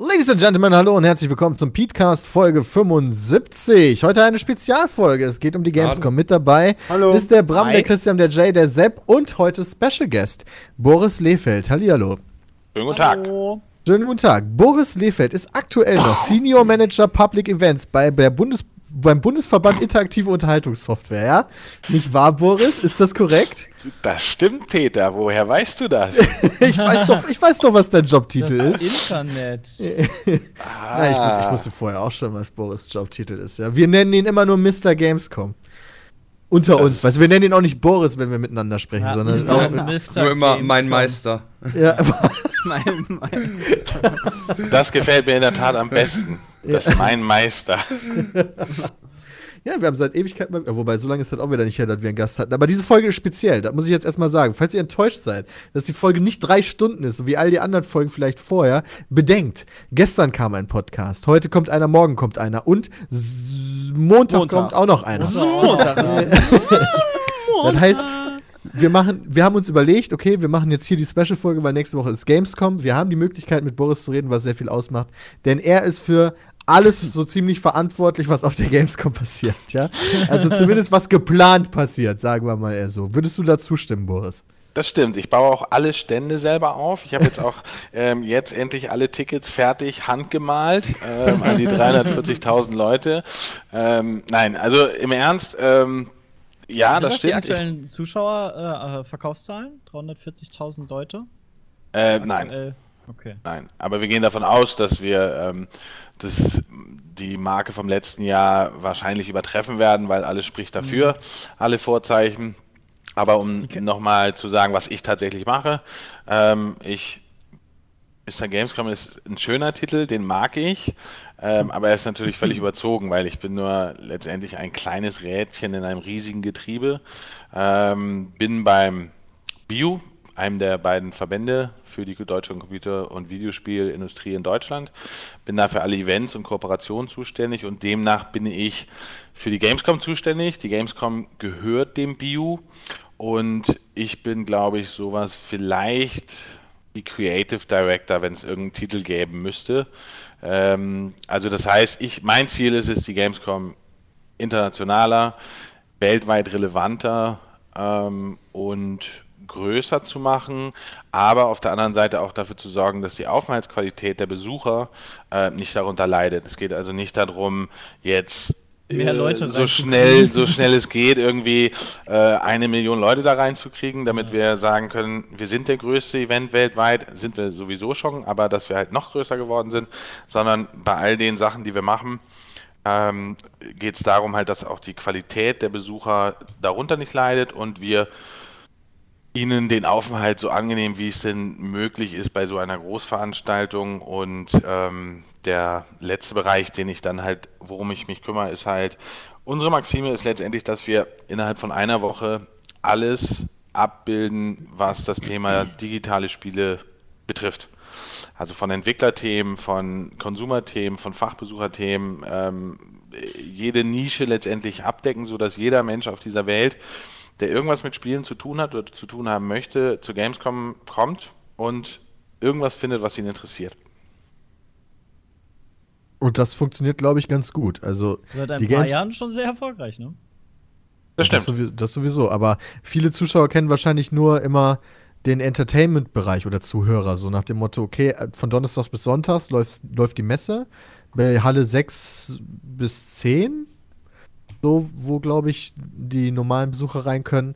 Ladies and Gentlemen, hallo und herzlich willkommen zum Petecast Folge 75. Heute eine Spezialfolge. Es geht um die Gamescom. Mit dabei Hallo. ist der Bram, Hi. der Christian, der Jay, der Sepp und heute Special Guest Boris Lehfeld. Hallihallo. Schönen guten Tag. Hallo. Schönen guten Tag. Boris Lehfeld ist aktuell noch Senior Manager Public Events bei der Bundes beim Bundesverband Interaktive Unterhaltungssoftware, ja? Nicht wahr, Boris? Ist das korrekt? Das stimmt, Peter. Woher weißt du das? Ich weiß doch, ich weiß doch, was dein Jobtitel Das ist. Internet. Na, ich, wusste, ich wusste vorher auch schon, was Boris Jobtitel ist. Ja. Wir nennen ihn immer nur Mr. Gamescom. Unter Das uns. Weißt, du, wir nennen ihn auch nicht Boris, wenn wir miteinander sprechen, Ja, sondern auch. Mr. Nur immer Gamescom. mein Meister. Ja, Mein Meister. Das gefällt mir in der Tat am besten. Das ist mein Meister. ja, wir haben seit Ewigkeit mal. Wobei, so lange ist das auch wieder nicht her, dass wir einen Gast hatten. Aber diese Folge ist speziell, das muss ich jetzt erstmal sagen. Falls ihr enttäuscht seid, dass die Folge nicht drei Stunden ist, so wie all die anderen Folgen vielleicht vorher, bedenkt, gestern kam ein Podcast, heute kommt einer, morgen kommt einer und Montag, Montag. kommt auch noch einer. Montag. Das heißt, wir machen, wir haben uns überlegt, okay, wir machen jetzt hier die Special-Folge, weil nächste Woche ist Gamescom. Wir haben die Möglichkeit, mit Boris zu reden, was sehr viel ausmacht. Denn er ist für alles so ziemlich verantwortlich, was auf der Gamescom passiert, ja. Also zumindest was geplant passiert, sagen wir mal eher so. Würdest du da zustimmen, Boris? Das stimmt. Ich baue auch alle Stände selber auf. Ich habe jetzt auch ähm, jetzt endlich alle Tickets fertig handgemalt ähm, an die 340.000 Leute. Ähm, nein, also im Ernst, ähm, ja, Sind das das die stimmt. Ich, aktuellen Zuschauer, äh, äh, Verkaufszahlen? 340.000 Leute? äh, nein. Okay. Nein, aber wir gehen davon aus, dass wir ähm, das, die Marke vom letzten Jahr wahrscheinlich übertreffen werden, weil alles spricht dafür, alle Vorzeichen. Aber um Okay. nochmal zu sagen, was ich tatsächlich mache, ähm, ich Mr. Gamescom ist ein schöner Titel, den mag ich, ähm, aber er ist natürlich völlig überzogen, weil ich bin nur letztendlich ein kleines Rädchen in einem riesigen Getriebe. Ähm, bin beim BIU, einem der beiden Verbände für die deutsche Computer- und Videospielindustrie in Deutschland. Bin da für alle Events und Kooperationen zuständig und demnach bin ich für die Gamescom zuständig. Die Gamescom gehört dem BIU und ich bin, glaube ich, sowas vielleicht wie Creative Director, wenn es irgendeinen Titel geben müsste. Ähm, also das heißt, ich, mein Ziel ist es, die Gamescom internationaler, weltweit relevanter ähm, und größer zu machen, aber auf der anderen Seite auch dafür zu sorgen, dass die Aufenthaltsqualität der Besucher äh, nicht darunter leidet. Es geht also nicht darum, jetzt Mehr äh, Leute so schnell, so schnell es geht, irgendwie äh, eine Million Leute da reinzukriegen, damit wir sagen können, wir sind der größte Event weltweit, sind wir sowieso schon, aber dass wir halt noch größer geworden sind, sondern bei all den Sachen, die wir machen, ähm, geht es darum halt, dass auch die Qualität der Besucher darunter nicht leidet und wir ihnen den Aufenthalt so angenehm, wie es denn möglich ist bei so einer Großveranstaltung. Und ähm, der letzte Bereich, den ich dann halt, worum ich mich kümmere, ist halt, unsere Maxime ist letztendlich, dass wir innerhalb von einer Woche alles abbilden, was das Thema digitale Spiele betrifft. Also von Entwicklerthemen, von Konsumerthemen, von Fachbesucherthemen, ähm, jede Nische letztendlich abdecken, sodass jeder Mensch auf dieser Welt, der irgendwas mit Spielen zu tun hat oder zu tun haben möchte, zu Gamescom kommt und irgendwas findet, was ihn interessiert. Und das funktioniert, glaube ich, ganz gut. Also, Seit ein die paar Games Jahren schon sehr erfolgreich, ne? Das Das, sowieso, das sowieso, aber viele Zuschauer kennen wahrscheinlich nur immer den Entertainment-Bereich oder Zuhörer, so nach dem Motto, okay, äh, von Donnerstags bis Sonntags läuft, läuft die Messe, bei Halle 6 bis 10, so, wo, glaube ich, die normalen Besucher rein können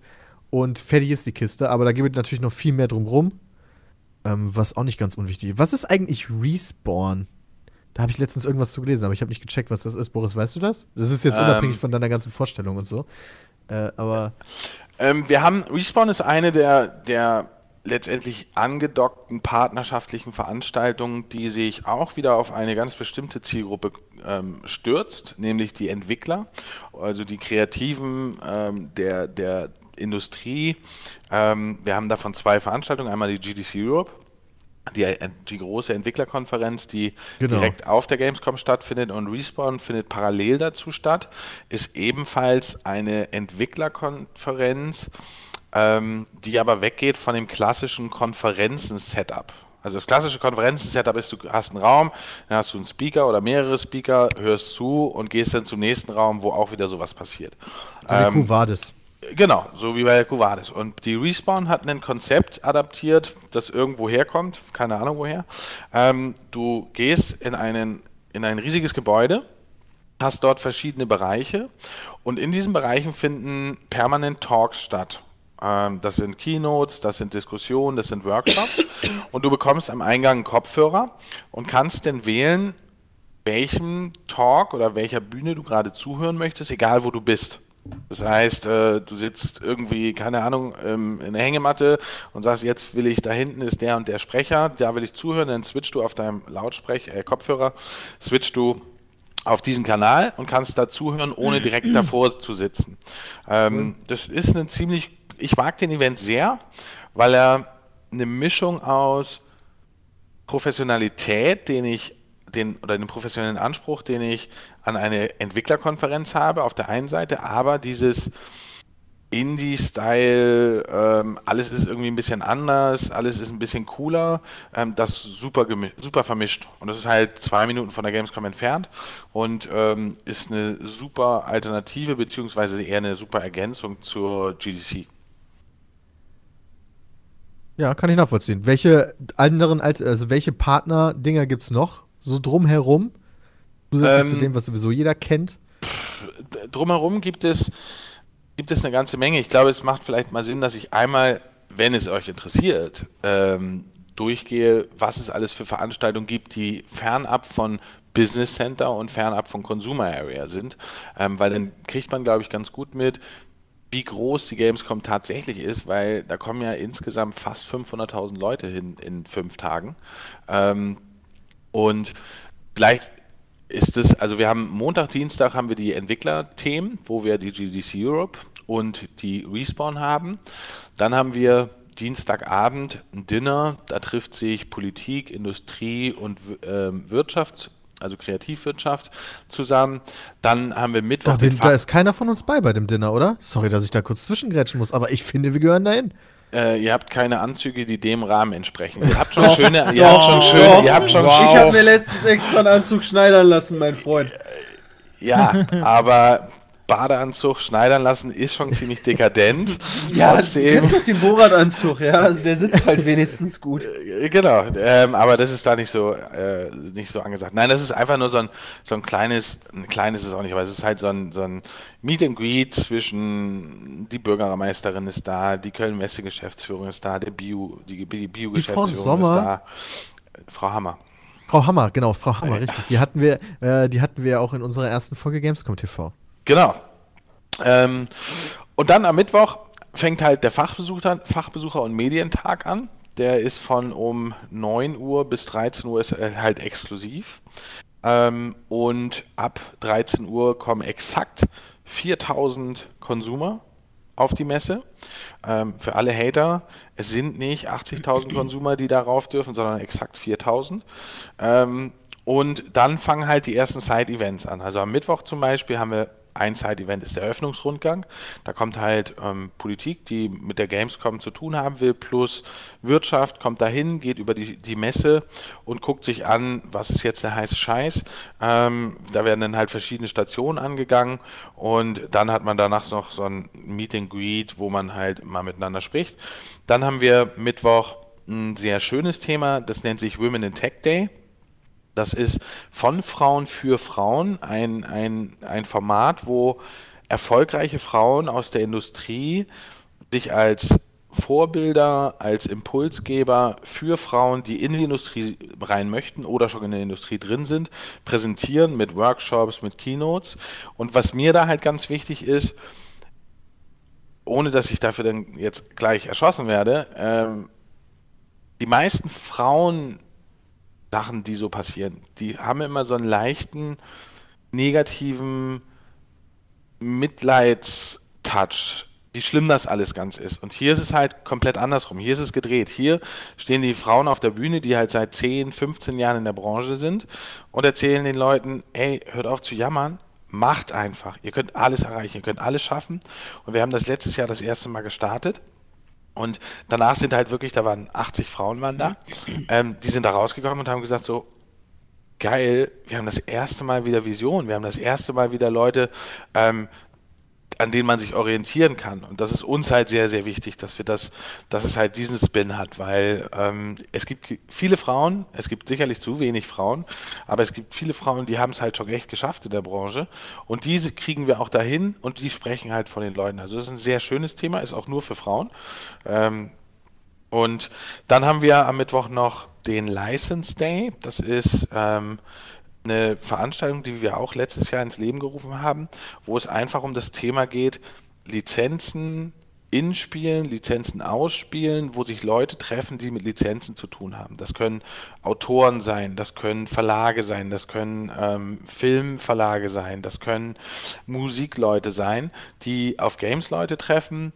und fertig ist die Kiste, aber da gibt es natürlich noch viel mehr drumrum, ähm, was auch nicht ganz unwichtig ist. Was ist eigentlich Respawn? Da habe ich letztens irgendwas zu gelesen, aber ich habe nicht gecheckt, was das ist. Boris, weißt du das? Das ist jetzt Ähm. unabhängig von deiner ganzen Vorstellung und so. Äh, aber Ähm, wir haben, Respawn ist eine der, der letztendlich angedockten partnerschaftlichen Veranstaltungen, die sich auch wieder auf eine ganz bestimmte Zielgruppe ähm, stürzt, nämlich die Entwickler, also die Kreativen ähm, der, der Industrie. Ähm, wir haben davon zwei Veranstaltungen, einmal die GDC Europe, die, die große Entwicklerkonferenz, die genau. direkt auf der Gamescom stattfindet und Respawn findet parallel dazu statt, ist ebenfalls eine Entwicklerkonferenz, ähm, die aber weggeht von dem klassischen Konferenzen-Setup. Also das klassische Konferenzen-Setup ist, du hast einen Raum, dann hast du einen Speaker oder mehrere Speaker, hörst zu und gehst dann zum nächsten Raum, wo auch wieder sowas passiert. Wie ähm, Kuvadis. Genau, so wie bei Kuvadis. Und die Respawn hat ein Konzept adaptiert, das irgendwo herkommt, keine Ahnung woher. Ähm, du gehst in, einen, in ein riesiges Gebäude, hast dort verschiedene Bereiche und in diesen Bereichen finden permanent Talks statt. Ähm, das sind Keynotes, das sind Diskussionen, das sind Workshops. Und du bekommst am Eingang einen Kopfhörer und kannst dann wählen, welchem Talk oder welcher Bühne du gerade zuhören möchtest, egal wo du bist. Das heißt, äh, du sitzt irgendwie, keine Ahnung, ähm, in der Hängematte und sagst, jetzt will ich, da hinten ist der und der Sprecher, da will ich zuhören, dann switchst du auf deinem Lautsprecher, äh, Kopfhörer, switchst du auf diesen Kanal und kannst da zuhören, ohne direkt davor zu sitzen. Ähm, das ist ein ziemlich ich mag den Event sehr, weil er eine Mischung aus Professionalität, den ich den oder den professionellen Anspruch, den ich an eine Entwicklerkonferenz habe, auf der einen Seite, aber dieses Indie-Style, ähm, alles ist irgendwie ein bisschen anders, alles ist ein bisschen cooler, ähm, das super, super vermischt. Und das ist halt zwei Minuten von der Gamescom entfernt und ähm, ist eine super Alternative, beziehungsweise eher eine super Ergänzung zur GDC. Ja, kann ich nachvollziehen. Welche anderen, also welche Partner-Dinger gibt es noch so drumherum? Zusätzlich ähm, zu dem, was sowieso jeder kennt? Drumherum gibt es, gibt es eine ganze Menge. Ich glaube, es macht vielleicht mal Sinn, dass ich einmal, wenn es euch interessiert, ähm, durchgehe, was es alles für Veranstaltungen gibt, die fernab von Business Center und fernab von Consumer Area sind, ähm, weil dann kriegt man, glaube ich, ganz gut mit, wie groß die Gamescom tatsächlich ist, weil da kommen ja insgesamt fast 500.000 Leute hin in fünf Tagen. Ähm, und gleich ist es, also wir haben Montag, Dienstag haben wir die Entwicklerthemen, wo wir die GDC Europe und die Respawn haben. Dann haben wir Dienstagabend ein Dinner, da trifft sich Politik, Industrie und äh, Wirtschafts- also Kreativwirtschaft zusammen. Dann haben wir Mittwoch. Da, da ist keiner von uns bei bei dem Dinner, oder? Sorry, dass ich da kurz zwischengrätschen muss, aber ich finde, wir gehören dahin. Äh, ihr habt keine Anzüge, die dem Rahmen entsprechen. Ihr habt schon schöne, ihr habt schon schöne, ihr habt schon wow. Ich habe mir letztens extra einen Anzug schneidern lassen, mein Freund. Ja, aber Badeanzug schneidern lassen ist schon ziemlich dekadent. ja, Trotzdem, du kennst doch den Borat-Anzug, ja, also der sitzt halt wenigstens gut. Äh, genau, ähm, aber das ist da nicht so, äh, nicht so angesagt. Nein, das ist einfach nur so ein, so ein kleines, ein kleines ist es auch nicht, aber es ist halt so ein, so ein Meet and Greet zwischen, die Bürgermeisterin ist da, die Köln-Messe-Geschäftsführung ist da, der Bio, die, die Bio-Geschäftsführung ist da. Frau Hammer. Frau Hammer, genau, Frau Hammer, richtig. Die hatten wir, äh, die hatten wir auch in unserer ersten Folge Gamescom TV. Genau. Ähm, und dann am Mittwoch fängt halt der Fachbesucher, Fachbesucher und Medientag an. Der ist von um 9 Uhr bis 13 Uhr ist halt exklusiv. Ähm, und ab 13 Uhr kommen exakt 4000 Konsumer auf die Messe. Ähm, für alle Hater, es sind nicht 80.000 Konsumer, die darauf dürfen, sondern exakt 4000. Ähm, und dann fangen halt die ersten Side-Events an. Also am Mittwoch zum Beispiel haben wir ein Side-Event ist der Eröffnungsrundgang. Da kommt halt ähm, Politik, die mit der Gamescom zu tun haben will, plus Wirtschaft kommt dahin, geht über die, die Messe und guckt sich an, was ist jetzt der heiße Scheiß. Ähm, da werden dann halt verschiedene Stationen angegangen und dann hat man danach noch so ein Meet and Greet, wo man halt mal miteinander spricht. Dann haben wir Mittwoch ein sehr schönes Thema, das nennt sich Women in Tech Day. Das ist von Frauen für Frauen ein, ein, ein Format, wo erfolgreiche Frauen aus der Industrie sich als Vorbilder, als Impulsgeber für Frauen, die in die Industrie rein möchten oder schon in der Industrie drin sind, präsentieren mit Workshops, mit Keynotes. Und was mir da halt ganz wichtig ist, ohne dass ich dafür dann jetzt gleich erschossen werde, ähm, die meisten Frauen Sachen, die so passieren, die haben immer so einen leichten negativen Mitleidstouch, wie schlimm das alles ganz ist. Und hier ist es halt komplett andersrum. Hier ist es gedreht. Hier stehen die Frauen auf der Bühne, die halt seit 10, 15 Jahren in der Branche sind und erzählen den Leuten, hey, hört auf zu jammern, macht einfach. Ihr könnt alles erreichen, ihr könnt alles schaffen. Und wir haben das letztes Jahr das erste Mal gestartet. Und danach sind halt wirklich, da waren 80 Frauen waren da, ähm, die sind da rausgekommen und haben gesagt so, geil, wir haben das erste Mal wieder Vision, wir haben das erste Mal wieder Leute, ähm, an denen man sich orientieren kann. Und das ist uns halt sehr, sehr wichtig, dass wir das, dass es halt diesen Spin hat, weil ähm, es gibt viele Frauen, es gibt sicherlich zu wenig Frauen, aber es gibt viele Frauen, die haben es halt schon echt geschafft in der Branche. Und diese kriegen wir auch dahin und die sprechen halt von den Leuten. Also das ist ein sehr schönes Thema, ist auch nur für Frauen. Ähm, und dann haben wir am Mittwoch noch den License Day. Das ist ähm, eine Veranstaltung, die wir auch letztes Jahr ins Leben gerufen haben, wo es einfach um das Thema geht, Lizenzen inspielen, Lizenzen ausspielen, wo sich Leute treffen, die mit Lizenzen zu tun haben. Das können Autoren sein, das können Verlage sein, das können ähm, Filmverlage sein, das können Musikleute sein, die auf Games-Leute treffen,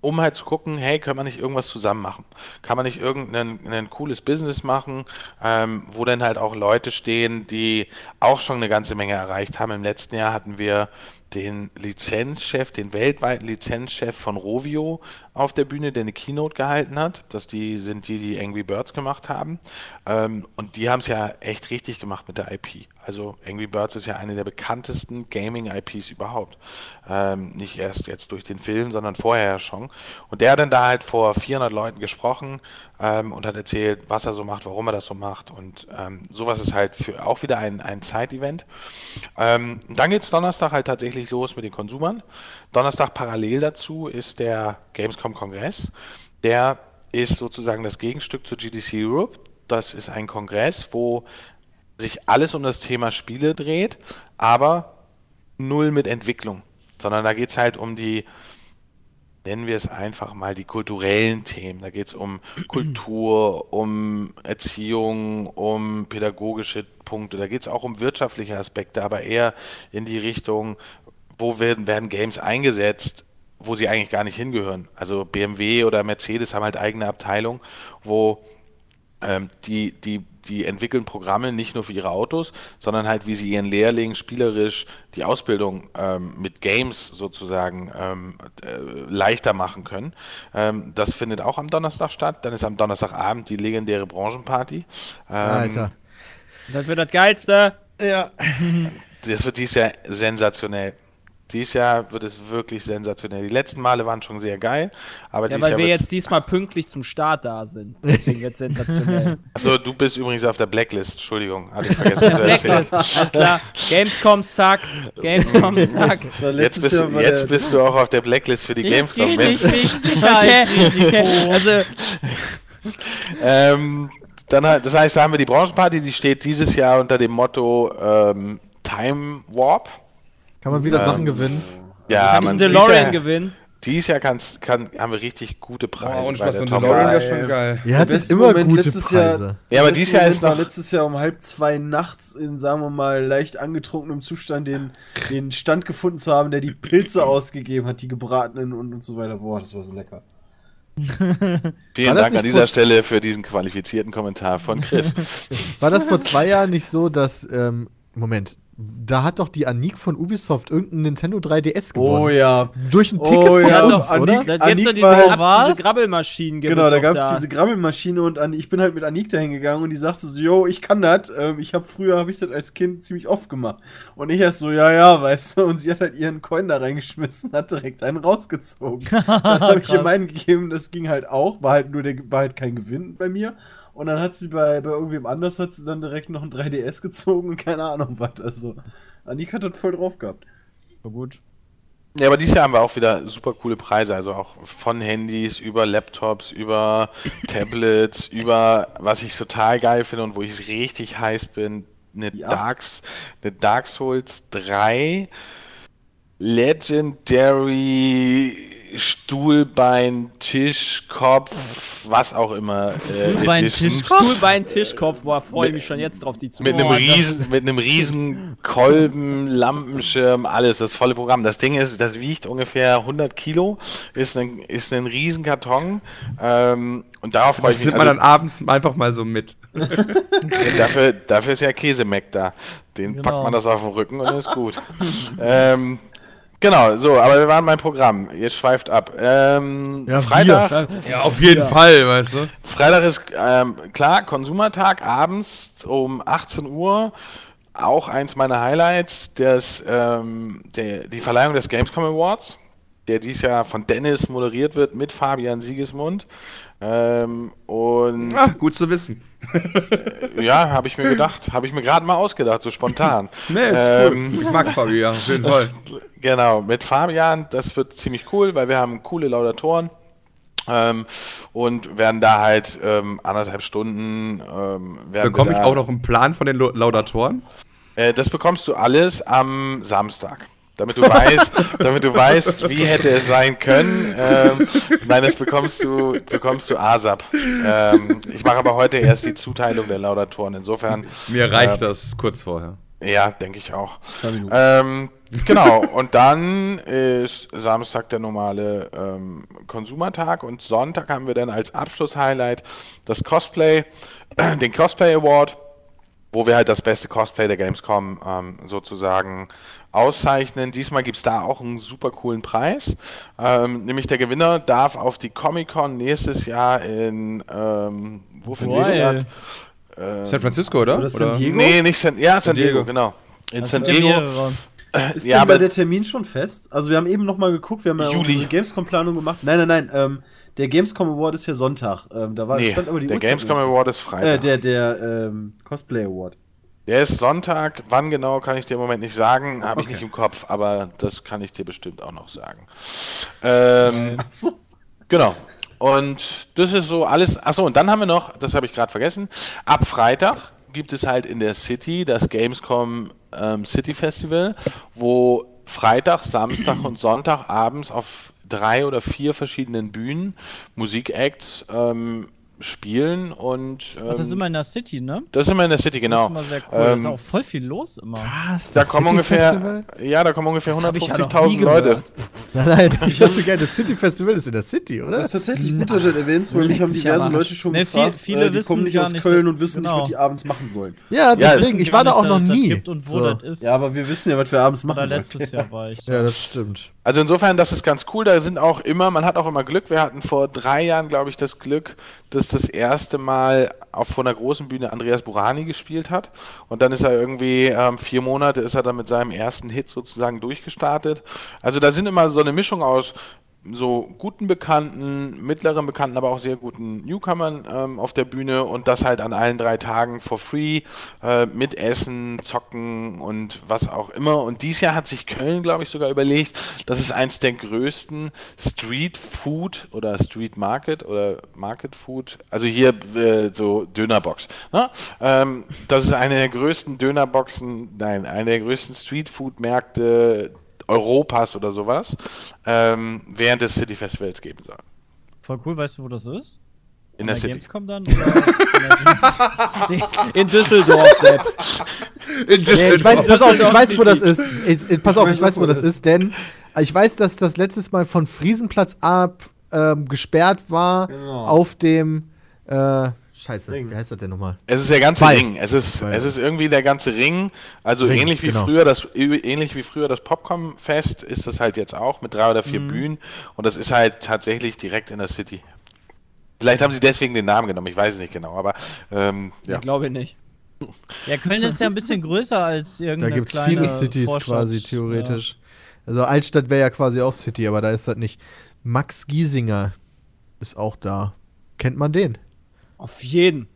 um halt zu gucken, hey, kann man nicht irgendwas zusammen machen? Kann man nicht irgendein ein cooles Business machen, ähm, wo dann halt auch Leute stehen, die auch schon eine ganze Menge erreicht haben. Im letzten Jahr hatten wir den Lizenzchef, den weltweiten Lizenzchef von Rovio auf der Bühne, der eine Keynote gehalten hat. Das die sind die, die Angry Birds gemacht haben. Ähm, und die haben es ja echt richtig gemacht mit der IP. Also Angry Birds ist ja eine der bekanntesten Gaming-IPs überhaupt. Ähm, nicht erst jetzt durch den Film, sondern vorher schon. Und der hat dann da halt vor 400 Leuten gesprochen ähm, und hat erzählt, was er so macht, warum er das so macht. Und ähm, sowas ist halt für auch wieder ein, ein Zeitevent. Ähm, dann geht es Donnerstag halt tatsächlich los mit den Konsumern. Donnerstag parallel dazu ist der Gamescom-Kongress. Der ist sozusagen das Gegenstück zu GDC Europe. Das ist ein Kongress, wo sich alles um das Thema Spiele dreht, aber null mit Entwicklung, sondern da geht es halt um die, nennen wir es einfach mal, die kulturellen Themen. Da geht es um Kultur, um Erziehung, um pädagogische Punkte, da geht es auch um wirtschaftliche Aspekte, aber eher in die Richtung, wo werden, werden Games eingesetzt, wo sie eigentlich gar nicht hingehören. Also BMW oder Mercedes haben halt eigene Abteilungen, wo ähm, die, die die entwickeln Programme nicht nur für ihre Autos, sondern halt, wie sie ihren Lehrlingen spielerisch die Ausbildung ähm, mit Games sozusagen ähm, äh, leichter machen können. Ähm, das findet auch am Donnerstag statt. Dann ist am Donnerstagabend die legendäre Branchenparty. Ähm, Alter. Das wird das Geilste. Ja. Das wird dies Jahr sensationell. Dieses Jahr wird es wirklich sensationell. Die letzten Male waren schon sehr geil, aber ja, weil Jahr wir jetzt diesmal pünktlich zum Start da sind. Deswegen wird es sensationell. Achso, du bist übrigens auf der Blacklist. Entschuldigung, hatte ich vergessen zu erzählen. Blacklist, alles klar. Gamescom sagt. Gamescom sagt. Jetzt, bist, jetzt bist du auch auf der Blacklist für die ich Gamescom. Mensch. Nicht, okay. okay. Also. ähm, dann, das heißt, da haben wir die Branchenparty, die steht dieses Jahr unter dem Motto ähm, Time Warp. Kann man wieder ähm, Sachen gewinnen? Ja, kann man DeLorean gewinnen. Dieses Jahr kann's, kann, haben wir richtig gute Preise. Oh, und was so ein DeLorean wäre schon geil. Ja, hat immer Moment gute Preise. Jahr, ja, aber dieses Jahr ist noch letztes Jahr um halb zwei nachts in, sagen wir mal, leicht angetrunkenem Zustand den, den Stand gefunden zu haben, der die Pilze ausgegeben hat, die gebratenen und, und so weiter. Boah, das war so lecker. Vielen Dank an dieser Stelle für diesen qualifizierten Kommentar von Chris. War das vor zwei Jahren nicht so, dass, ähm, Moment, da hat doch die Anik von Ubisoft irgendein Nintendo 3DS gewonnen. Oh ja. Durch ein Ticket oh, von ja. uns, Anik, oder? Da gibt's doch diese, halt, diese Grabbelmaschinen. Genau, da gab es diese Grabbelmaschine und an, ich bin halt mit Anik da hingegangen und die sagte so, yo, ich kann das. Ähm, ich habe früher, habe ich das als Kind ziemlich oft gemacht. Und ich erst so, ja, ja, weißt du. Und sie hat halt ihren Coin da reingeschmissen, hat direkt einen rausgezogen. Dann habe ich ihr meinen gegeben, das ging halt auch. War halt nur der, war halt kein Gewinn bei mir. Und dann hat sie bei, bei irgendwem anders hat sie dann direkt noch ein 3DS gezogen und keine Ahnung was. Also, Annika hat das voll drauf gehabt. War gut. Ja, aber dieses Jahr haben wir auch wieder super coole Preise, also auch von Handys über Laptops, über Tablets, über was ich total geil finde und wo ich richtig heiß bin, eine, Darks, eine Dark Souls 3 Legendary Stuhlbein, Tisch, Kopf, was auch immer. Äh, Stuhlbein, Edition. Tisch, Stuhlbein, Tischkopf, boah, freue ich Mit- mich schon jetzt drauf, die zu Mit einem, Oh, das- riesen, mit einem riesen Kolben, Lampenschirm, alles, das volle Programm. Das Ding ist, das wiegt ungefähr 100 Kilo, ist ein, ist ein riesen Karton ähm, und darauf freue ich Das mich. nimmt man Also, dann abends einfach mal so mit. dafür, dafür ist ja Käsemeck da. Den Genau. packt man das auf den Rücken und dann ist gut. ähm, genau, so, aber wir waren beim Programm. Ihr schweift ab. Ähm, Ja, Freitag. Ja, auf jeden Fall, weißt du. Freitag ist ähm, klar, Konsumertag, abends um 18 Uhr. Auch eins meiner Highlights, das, ähm, der, die Verleihung des Gamescom Awards, der dies Jahr von Dennis moderiert wird mit Fabian Siegesmund. Ähm, und Ah, gut zu wissen. Ja, habe ich mir gedacht, habe ich mir gerade mal ausgedacht, so spontan. Nee, ist Ähm, cool. Ich mag Fabian, auf jeden Fall. Genau, mit Fabian, das wird ziemlich cool, weil wir haben coole Laudatoren ähm, und werden da halt ähm, anderthalb Stunden. Ähm, Bekomme ich auch noch einen Plan von den Laudatoren? Äh, das bekommst du alles am Samstag. Damit du weißt, damit du weißt, wie hätte es sein können. Ähm, nein, das bekommst du, bekommst du ASAP. Ähm, ich mache aber heute erst die Zuteilung der Laudatoren. Insofern, Mir reicht Ähm, das kurz vorher. ja, denke ich auch. Ähm, genau, und dann ist Samstag der normale ähm, Konsumertag und Sonntag haben wir dann als Abschlusshighlight das Cosplay, den Cosplay Award, wo wir halt das beste Cosplay der Gamescom ähm, sozusagen auszeichnen. Diesmal gibt es da auch einen super coolen Preis. Ähm, nämlich der Gewinner darf auf die Comic-Con nächstes Jahr in, ähm, wo findet die statt? San Francisco, oder? Oder San Diego? Nee, nicht San, ja, San Diego, Diego. genau. In San Ja, Diego. Ist Ja, denn bei aber- der Termin schon fest? Also wir haben eben noch mal geguckt, wir haben ja Juli. unsere Gamescom-Planung gemacht. Nein, nein, nein. Ähm, der Gamescom Award ist ja Sonntag. Ähm, da war, Nee, stand aber die der Uhrzeit Gamescom nicht. Award ist Äh, Freitag. der der ähm, Cosplay Award. der ist Sonntag. Wann genau kann ich dir im Moment nicht sagen. Habe ich nicht im Kopf, aber das kann ich dir bestimmt auch noch sagen. Ähm, so. Genau. Und das ist so alles. Achso, und dann haben wir noch, das habe ich gerade vergessen, ab Freitag gibt es halt in der City das Gamescom ähm, City Festival, wo Freitag, Samstag und Sonntag abends auf drei oder vier verschiedenen Bühnen Musikacts ähm, spielen und ähm, Ach, das ist immer in der City, ne? das ist immer in der City, genau. Das ist immer sehr cool. da ist Ähm, auch voll viel los immer. Was? da Das kommen City ungefähr, Festival? ja, da kommen ungefähr hab ich ja noch 150.000 nie Leute. Nein, nein, ich wüsste gerne, das City Festival ist in der City, oder? Das ist tatsächlich gut, dass du das erwähnst, weil mich haben diverse. Leute schon Nee, viel- gefragt. viele äh, die wissen kommen nicht aus nicht, Köln und wissen genau. nicht, was die abends machen sollen. Ja, Ja, deswegen, Wissen ich war da auch noch nie. Gibt und wo So. das ist. Ja, aber wir wissen ja, was wir abends machen Oder sollen. letztes Jahr war ich. Ja, das stimmt. Also insofern, das ist ganz cool. Da sind auch immer, man hat auch immer Glück. Wir hatten vor drei Jahren, glaube ich, das Glück, dass das erste Mal auf vor einer großen Bühne Andreas Burani gespielt hat. Und dann ist er irgendwie ähm, vier Monate ist er dann mit seinem ersten Hit sozusagen durchgestartet. Also da sind immer so eine Mischung aus so guten Bekannten, mittleren Bekannten, aber auch sehr guten Newcomern ähm, auf der Bühne und das halt an allen drei Tagen for free äh, mit Essen, Zocken und was auch immer. Und dieses Jahr hat sich Köln, glaube ich, sogar überlegt, das ist eins der größten Street Food oder Street Market oder Market Food, also hier äh, so Dönerbox. Ne? Ähm, das ist eine der größten Dönerboxen, nein, eine der größten Street Food Märkte Europas oder sowas, ähm, während des City Festivals geben soll. Voll cool, weißt du, wo das ist? In der der City. Gamescom dann? Oder in der In Düsseldorf, Sepp. In Nee, ich weiß, pass auf, ich weiß, wo das ist. Ich, ich, pass auf, weiß ich weiß, wo das ist, denn ich weiß, dass das letztes Mal von Friesenplatz ab ähm, gesperrt war Genau. auf dem äh, Scheiße, Ring. wie heißt das denn nochmal? Es ist der ganze Ball. Ring. Es ist, Ball. es ist irgendwie der ganze Ring. Also Ring, ähnlich wie genau. früher das ähnlich wie früher das Popcorn-Fest ist das halt jetzt auch mit drei oder Mhm. vier Bühnen und das ist halt tatsächlich direkt in der City. Vielleicht haben sie deswegen den Namen genommen, ich weiß es nicht genau, aber ähm, ja. Ich glaube nicht. ja, Köln ist ja ein bisschen größer als Da irgendeine gibt es viele Cities Vorstadt. quasi theoretisch. Also Altstadt wäre ja quasi auch City, aber da ist das nicht. Max Giesinger ist auch da. Kennt man den? Auf jeden. Ja.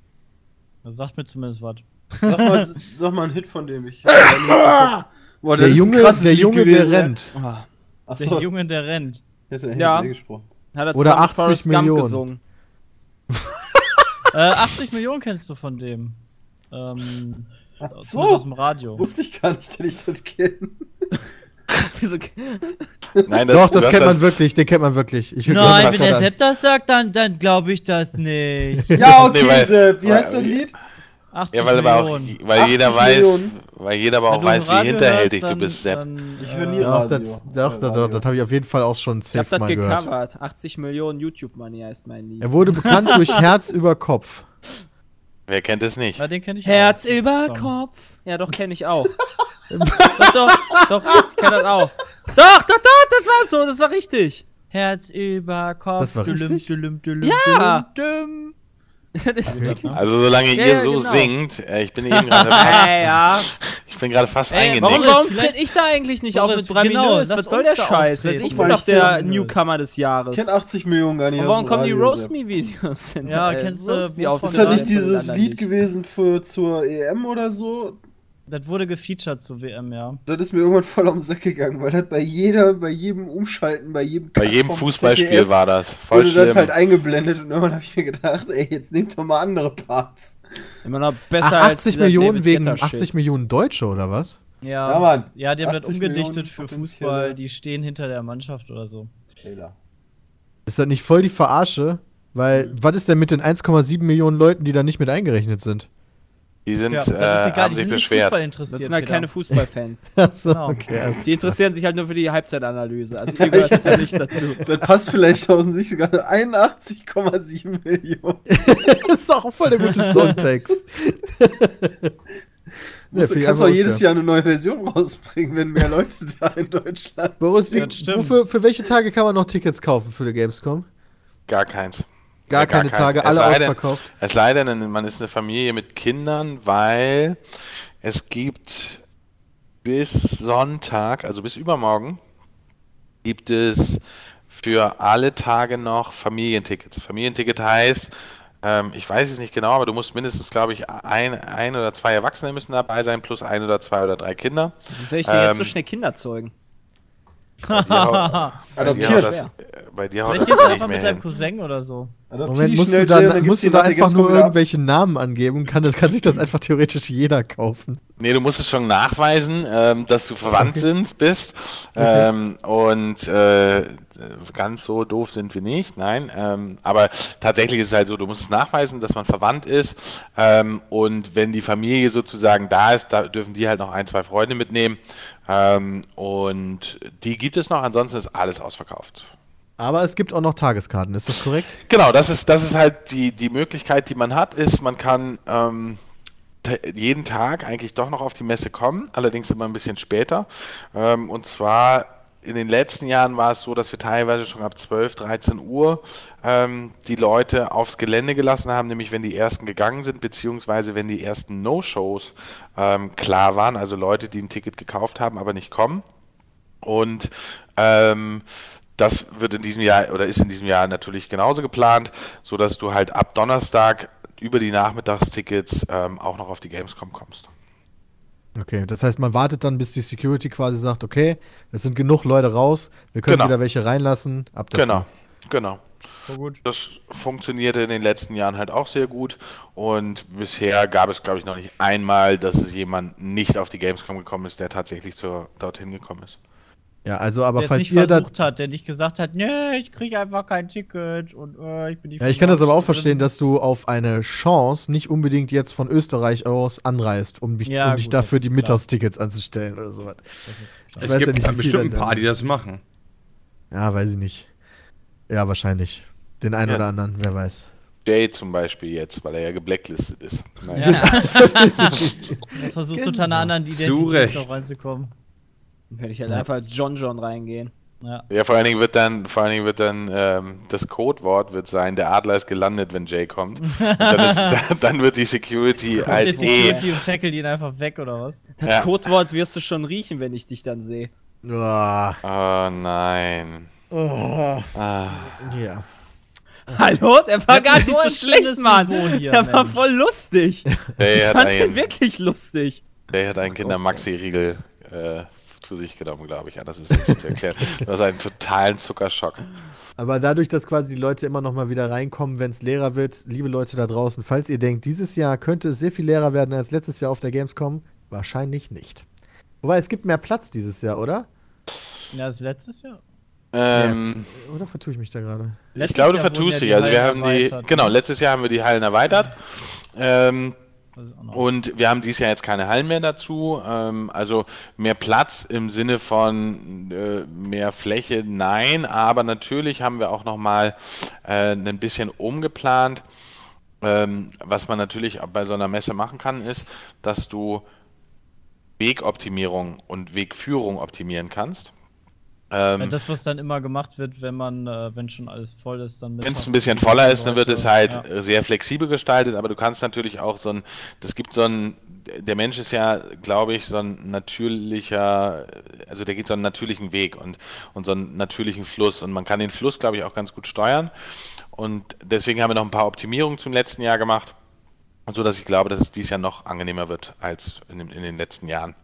Das sagt mir zumindest was. Sag mal, sag mal einen Hit von dem ich. Boah, das Der Junge, der Lied Junge, gewesen, der ja. rennt. Ah, Ach Der so, Junge, der rennt. hätte er Ja. ja. gesprochen. Hat er Oder zusammen mit 80 Forrest Gump Millionen. gesungen. Äh, 80 Millionen kennst du von dem. Ähm, Ach so. aus dem Radio. Wusste ich gar nicht, dass ich das kenne. Nein, Doch, das du hast kennt man wirklich, den kennt man wirklich. Ich Nein, wenn der. Sepp das sagt, dann, dann glaube ich das nicht. Ja, okay, Nee, weil- Sepp. Wie weil- heißt dein Lied? 80 Ja, weil, aber auch, Millionen. weil 80 jeder weiß, Millionen. weil jeder aber auch weiß, wie hinterhältig hörst, du bist, Sepp. dann, Ich höre nie äh, Doch, das, doch, doch, doch, das habe ich auf jeden Fall auch schon Ich hab safe das mal gehört. gecovert. 80 Millionen YouTube-Money heißt mein Lied. Er wurde bekannt durch Herz über Kopf. Wer kennt es nicht? Ja, den kenne ich Herz auch. über Stamm. Kopf. Ja, doch, kenne ich auch. doch, doch, doch, ich kenne das auch. Doch, doch, doch, das war so, das war richtig. Herz über Kopf. Das war dülüm, richtig? dülüm, dülüm, Ja. dülüm, Also solange Ja, ihr ja, so genau. singt, äh, ich bin eben gerade fast, ja. ich bin gerade fast Ey, eingenickt. warum, warum tritt ich da eigentlich nicht auf Boris, mit Braminös? genau, Was soll der Scheiß? Weiß ich bin mal, doch ich der kenn- Newcomer des Ich Jahres. kenne 80 Millionen gar nicht. Und warum kommen die Roast. Me Videos denn? Ja, Äh, kennst du auf Ist das nicht dieses Lied gewesen für zur EM oder so? Das wurde gefeatured zur WM, ja. Das ist mir irgendwann voll am Sack gegangen, weil das bei jeder, bei jedem Umschalten, bei jedem Bei Cut jedem Fußballspiel ZDF war das. Voll wurde das schlimm. halt eingeblendet und irgendwann habe ich mir gedacht, ey, jetzt nehmt doch mal andere Parts. Immer noch besser Ach, als 80 dieser Millionen wegen Guetta-Shit. 80 Millionen Deutsche oder was? Ja, Ja, Mann. ja die haben das 80 umgedichtet Millionen für Fußball, die stehen hinter der Mannschaft oder so. Ist das nicht voll die Verarsche? Weil, was ist denn mit den 1,7 Millionen Leuten, die da nicht mit eingerechnet sind? Die sind, Ja, das äh, ist egal, haben die sich sind beschwert. Fußball Das interessiert. sind halt Peter. keine Fußballfans. Achso, Genau. okay. also- Die interessieren sich halt nur für die Halbzeitanalyse. Also ihr gehört ja nicht dazu. Das passt vielleicht aus sich sogar 81,7 Millionen. das ist auch voll der gute Songtext. Du Ja, ich kannst auch jedes. Jahr eine neue Version rausbringen, wenn mehr Leute da in Deutschland Boris, wie, Ja, das wofür, für welche Tage kann man noch Tickets kaufen für die Gamescom? Gar keins. Gar Ja, gar keine kein. Tage, Es alle sei denn- ausverkauft. Es sei denn, man ist eine Familie mit Kindern, weil es gibt bis Sonntag, also bis übermorgen, gibt es für alle Tage noch Familientickets. Familienticket heißt, ähm, ich weiß es nicht genau, aber du musst mindestens, glaube ich, ein, ein oder zwei Erwachsene müssen dabei sein, plus ein oder zwei oder drei Kinder. Wie soll ich denn jetzt so Ähm, schnell Kinder zeugen? Dir dir Adoptiert. das, bei dir haut das nicht einfach mehr mit deinem. Cousin oder so. Moment, musst du da, musst du da einfach nur irgendwelche Namen angeben? Kann, das, kann sich das einfach theoretisch jeder kaufen? Nee, du musst es schon nachweisen, ähm, dass du verwandt sind, bist. Ähm, und äh, ganz so doof sind wir nicht, nein. Ähm, aber tatsächlich ist es halt so, du musst es nachweisen, dass man verwandt ist. Ähm, und wenn die Familie sozusagen da ist, da dürfen die halt noch ein, zwei Freunde mitnehmen. Ähm, und die gibt es noch, ansonsten ist alles ausverkauft. Aber es gibt auch noch Tageskarten, ist das korrekt? Genau, das ist, das ist halt die, die Möglichkeit, die man hat, ist, man kann ähm, jeden Tag eigentlich doch noch auf die Messe kommen, allerdings immer ein bisschen später. Ähm, und zwar in den letzten Jahren war es so, dass wir teilweise schon ab 12, 13 Uhr ähm, die Leute aufs Gelände gelassen haben, nämlich wenn die ersten gegangen sind, beziehungsweise wenn die ersten No-Shows ähm, klar waren, also Leute, die ein Ticket gekauft haben, aber nicht kommen. Und ähm, das wird in diesem Jahr oder ist in diesem Jahr natürlich genauso geplant, so dass du halt ab Donnerstag über die Nachmittagstickets ähm, auch noch auf die Gamescom kommst. Okay, das heißt, man wartet dann, bis die Security quasi sagt, okay, es sind genug Leute raus, wir können Genau. wieder welche reinlassen. Ab dafür. Genau, genau. Gut. Das funktionierte in den letzten Jahren halt auch sehr gut und bisher gab es, glaube ich, noch nicht einmal, dass es jemand nicht auf die Gamescom gekommen ist, der tatsächlich zur, dorthin gekommen ist. Ja, also, aber der es falls nicht ihr versucht hat, der nicht gesagt hat, nee, ich kriege einfach kein Ticket und äh, ich bin nicht Ja, ich kann das aber auch drin. verstehen, dass du auf eine Chance nicht unbedingt jetzt von Österreich aus anreist, um, mich, Ja, um dich gut, dafür die klar. Mittagstickets anzustellen oder sowas. Das Es weiß gibt ja nicht, bestimmt ein paar, die das machen. Ja, weiß ich nicht. Ja, wahrscheinlich. Den einen Ja. oder anderen, wer weiß. Jay zum Beispiel jetzt, weil er ja geblacklistet ist. Nein. Ja. er versucht Genau. unter einer anderen Identität auch reinzukommen. Dann werde ich halt einfach als John John reingehen. Ja. Ja, vor allen Dingen wird dann, vor allen Dingen wird dann ähm, das Codewort wird sein, der Adler ist gelandet, wenn Jay kommt. Und dann, ist, dann, dann wird die Security Der halt eh. Security und tackle ihn einfach weg, oder was? Das Ja. Codewort wirst du schon riechen, wenn ich dich dann sehe. Ah, Oh nein. Ah. ja. Hallo? Der war gar nicht so schlecht, Mann. Hier, der war Mensch. voll lustig. Jay Ich hat fand den einen, wirklich lustig. Jay hat einen Kinder-Maxi-Riegel äh, zu sich genommen, glaube ich. Ja, das ist nicht zu erklären. Das ist einen totalen Zuckerschock. Aber dadurch, dass quasi die Leute immer noch mal wieder reinkommen, wenn es leerer wird, liebe Leute da draußen, falls ihr denkt, dieses Jahr könnte es sehr viel leerer werden als letztes Jahr auf der Gamescom, wahrscheinlich nicht. Wobei, es gibt mehr Platz dieses Jahr, oder? Ja, das letztes Jahr. Ähm, Oder vertue ich mich da gerade? ich glaube, du Jahr wurden vertust ja dich. Also wir haben die, genau, letztes Jahr haben wir die Hallen erweitert. Ähm, Also. Und wir haben dieses Jahr jetzt keine Hallen mehr dazu. Ähm, also mehr Platz im Sinne von äh, mehr Fläche, nein. Aber natürlich haben wir auch nochmal äh, ein bisschen umgeplant. Ähm, was man natürlich bei so einer Messe machen kann, ist, dass du Wegoptimierung und Wegführung optimieren kannst. Ja, Ähm, das, was dann immer gemacht wird, wenn man, äh, wenn schon alles voll ist, dann Wenn es ein bisschen voller ist, dann wird es halt Ja. sehr flexibel gestaltet, aber du kannst natürlich auch so ein, das gibt so ein, der Mensch ist ja, glaube ich, so ein natürlicher, also der geht so einen natürlichen Weg und, und so einen natürlichen Fluss und man kann den Fluss, glaube ich, auch ganz gut steuern und deswegen haben wir noch ein paar Optimierungen zum letzten Jahr gemacht, so dass ich glaube, dass es dieses Jahr noch angenehmer wird als in, in den letzten Jahren.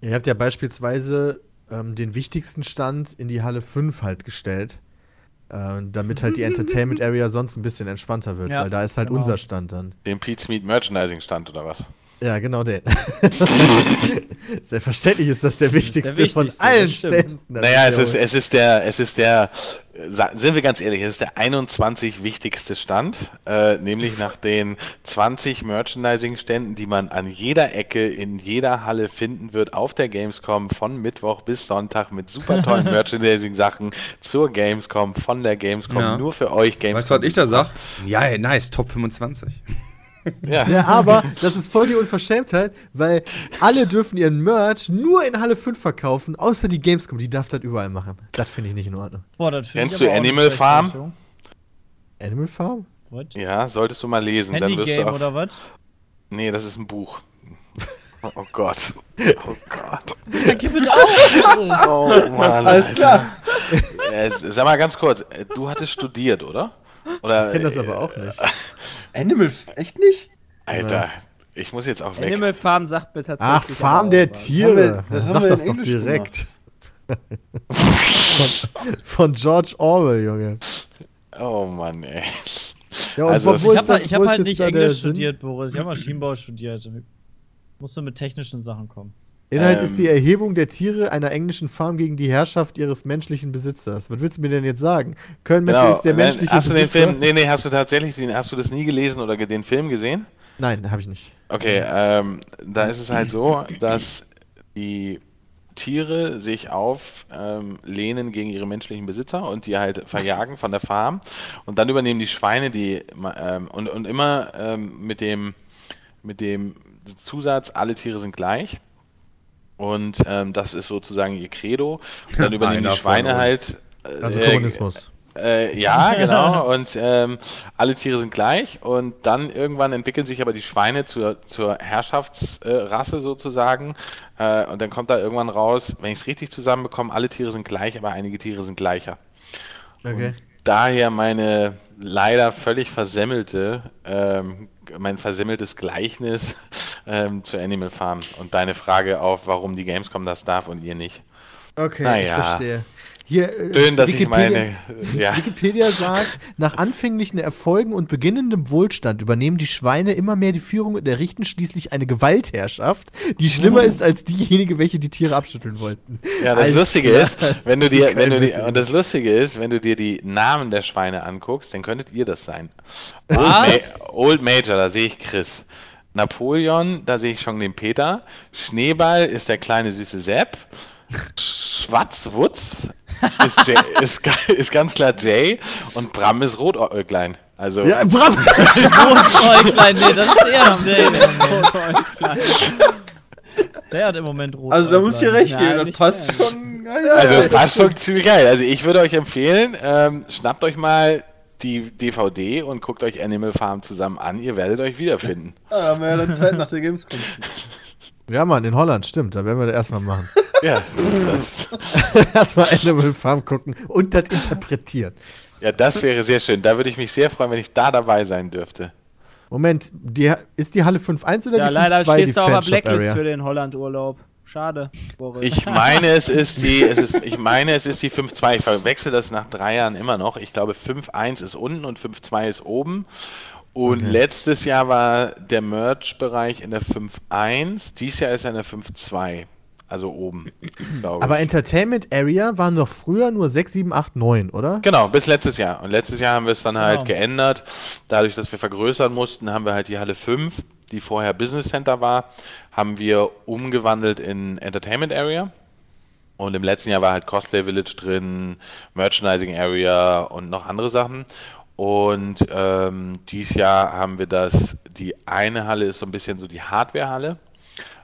Ihr habt ja beispielsweise ähm, den wichtigsten Stand in die Halle 5 halt gestellt. Äh, damit halt die Entertainment Area sonst ein bisschen entspannter wird, Ja, weil da ist halt genau. unser Stand dann. Den Pete's Meat Merchandising Stand oder was? Ja, genau den. Selbstverständlich ist das der wichtigste, von wichtigste, allen das stimmt. Ständen. Das Naja, es ist, es ist der, es ist der, äh, sind wir ganz ehrlich, es ist der 21 wichtigste Stand, äh, nämlich nach den 20 Merchandising-Ständen, die man an jeder Ecke in jeder Halle finden wird auf der Gamescom von Mittwoch bis Sonntag mit super tollen Merchandising-Sachen zur Gamescom, von der Gamescom, Ja. nur für euch Gamescom. Weißt du, was ich da sag? Ja, ey, nice, Top 25. Ja. Ja, aber das ist voll die Unverschämtheit, weil alle dürfen ihren Merch nur in Halle 5 verkaufen, außer die Gamescom, die darf das überall machen. Das finde ich nicht in Ordnung. Boah, Kennst du Animal Farm? Animal Farm? What? ja, solltest du mal lesen, dann wirst du Handygame auch. oder was? Nee, das ist ein Buch. Oh, Gott. Oh Gott. Ja, gib es auf! Oh Mann. Alles Alter. klar. Äh, sag mal ganz kurz, äh, du hattest studiert, oder? Oder Ich kenne das aber auch nicht. Animal, echt nicht? Alter, ich muss jetzt auch weg. Animal Farm sagt mir tatsächlich. Ach, Farm aber der was. Tiere. das haben Sag das doch direkt. von, von George Orwell, Junge. Oh Mann, ey. Ja, Also das- Ich habe das, hab halt nicht Englisch Sinn? studiert, Boris. Ich habe Maschinenbau studiert. Musste mit technischen Sachen kommen. Inhalt Ähm. ist die Erhebung der Tiere einer englischen Farm gegen die Herrschaft ihres menschlichen Besitzers. Was willst du mir denn jetzt sagen? Köln-Messe Genau. ist der Wenn- menschliche hast du den Besitzer? Film, nee, nee, hast du tatsächlich den, hast du das nie gelesen oder den Film gesehen? Nein, habe ich nicht. Okay, ähm, da ist es halt so, dass die Tiere sich auflehnen lehnen gegen ihre menschlichen Besitzer und die halt verjagen von der Farm und dann übernehmen die Schweine die ähm, und, und immer ähm, mit dem mit dem Zusatz, alle Tiere sind gleich. Und ähm, das ist sozusagen ihr Credo. Und dann übernehmen die Schweine halt. uns. äh, Also äh, Kommunismus. äh, ja, genau. Und ähm, alle Tiere sind gleich. Und dann irgendwann entwickeln sich aber die Schweine zur, zur Herrschaftsrasse sozusagen. Äh, und dann kommt da irgendwann raus, wenn ich es richtig zusammenbekomme, alle Tiere sind gleich, aber einige Tiere sind gleicher. Okay. Daher meine leider völlig versemmelte, ähm, mein versemmeltes Gleichnis ähm, zu Animal Farm und deine Frage auf, warum die Gamescom das darf und ihr nicht. Okay, Naja. ich verstehe. Hier, äh, Schön, dass ich Wikipedia- meine. Ja. Wikipedia sagt, nach anfänglichen Erfolgen und beginnendem Wohlstand übernehmen die Schweine immer mehr die Führung und errichten schließlich eine Gewaltherrschaft, die schlimmer ist als diejenige, welche die Tiere abschütteln wollten. Ja, das Alles Lustige klar. ist, wenn du dir, wenn du dir, und das Lustige ist, wenn du dir die Namen der Schweine anguckst, dann könntet ihr das sein. Old? Ma Old Major, da sehe ich Chris. Napoleon, da sehe ich schon den Peter. Schneeball ist der kleine süße Sepp. Schwarzwutz ist, Jay, ist, ist ganz klar Jay. Und Bram ist Rotäuglein. Also, Ja, bravo! Rotäuglein, nee, das ist er. Nee, der hat im Moment rot. Also da muss ich dir recht Ja, geben, das passt mehr. schon. Ja, ja, Also ja, es passt schon ziemlich geil. Also ich würde euch empfehlen, ähm, schnappt euch mal die DVD und guckt euch Animal Farm zusammen an. Ihr werdet euch wiederfinden. Ja, da haben wir ja dann Zeit nach der Gamescom. Ja, Mann, in Holland, stimmt. Da werden wir das erstmal machen. Ja, das, erstmal Animal Farm gucken und das interpretieren. ja, das wäre sehr schön. Da würde ich mich sehr freuen, wenn ich da dabei sein dürfte. Moment, die, ist die Halle 5.1 oder Ja, die 5.2 leider die stehst du auf der Blacklist Fanshop-Area? für den Holland-Urlaub. Schade, Boris. Ich meine, es ist die, es ist, ich meine, es ist die 5.2. Ich verwechsel das nach drei Jahren immer noch. Ich glaube, 5.1 ist unten und 5.2 ist oben. Und letztes Jahr war der Merch-Bereich in der 5.1. Dieses Jahr ist er in der 5.2. also oben, Aber. Entertainment Area waren doch früher nur 6, 7, 8, 9, oder? Genau, bis letztes Jahr. Und letztes Jahr haben wir es dann halt Genau. geändert. Dadurch, dass wir vergrößern mussten, haben wir halt die Halle 5, die vorher Business Center war, haben wir umgewandelt in Entertainment Area. Und im letzten Jahr war halt Cosplay Village drin, Merchandising Area und noch andere Sachen. Und ähm, dieses Jahr haben wir das, die eine Halle ist so ein bisschen so die Hardware-Halle.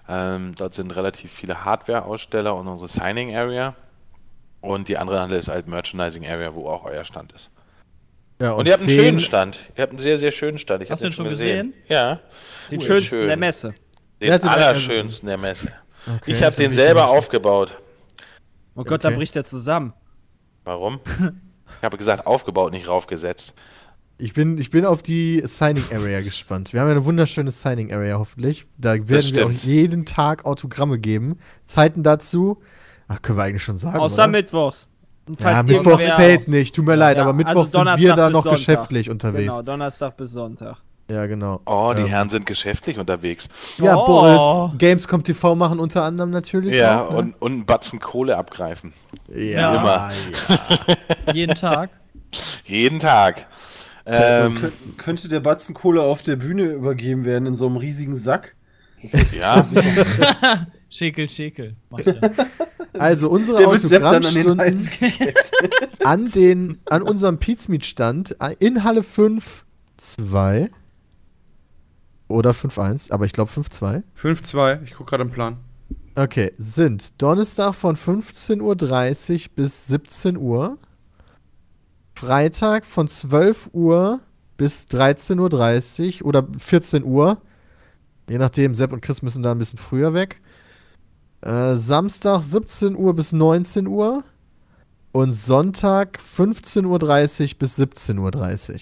Ähm, dort sind relativ viele Hardware-Aussteller und unsere Signing Area. Und die andere Halle ist halt Merchandising Area, wo auch euer Stand ist. Ja, Und, ihr habt einen 10 schönen Stand. Ihr habt einen sehr, sehr schönen Stand. Ich Hast du den schon gesehen? Ja, Den Cool. schönsten Schön. der Messe. den Ja, allerschönsten der Messe. Okay, ich habe das den selber aufgebaut. Oh Gott, Okay. da bricht er zusammen. Warum? Ich habe gesagt, aufgebaut, nicht raufgesetzt. Ich bin, ich bin auf die Signing Area gespannt. Wir haben ja eine wunderschöne Signing Area hoffentlich. Da werden wir auch jeden Tag Autogramme geben. Zeiten dazu. Ach, können wir eigentlich schon sagen. Außer oder? Mittwochs. Ja, Mittwoch zählt nicht. Tut mir leid, Ja, aber Mittwoch also sind wir da noch Sonntag. geschäftlich unterwegs. Genau, Donnerstag bis Sonntag. Ja, genau. Oh, die Ähm, Herren sind geschäftlich unterwegs. Ja, Oh. Boris, Gamescom TV machen unter anderem natürlich. Ja, auch, ne? und, und einen Batzen Kohle abgreifen. ja, immer. Jeden Tag. Jeden Tag. Ähm, Kön könnte der Batzen Kohle auf der Bühne übergeben werden in so einem riesigen Sack? ja, Schäkel, Schäkel. Also unsere Der an Autogrammstunden gekettet. an, den, an unserem Pizmeet-Stand in Halle 5 2 oder 5-1, aber ich glaube 5-2. 5-2, ich gucke gerade im Plan. Okay, sind Donnerstag von 15.30 Uhr bis 17 Uhr, Freitag von 12 Uhr bis 13.30 Uhr oder 14 Uhr, je nachdem, Sepp und Chris müssen da ein bisschen früher weg. Äh, Samstag 17 Uhr bis 19 Uhr und Sonntag 15.30 Uhr bis 17.30 Uhr.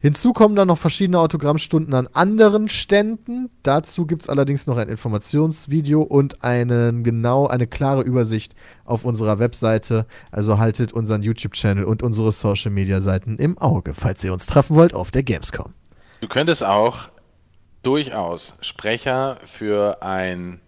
Hinzu kommen dann noch verschiedene Autogrammstunden an anderen Ständen. Dazu gibt es allerdings noch ein Informationsvideo und einen genau eine klare Übersicht auf unserer Webseite. Also haltet unseren YouTube-Channel und unsere Social-Media-Seiten im Auge, falls ihr uns treffen wollt auf der Gamescom. du könntest auch durchaus Sprecher für ein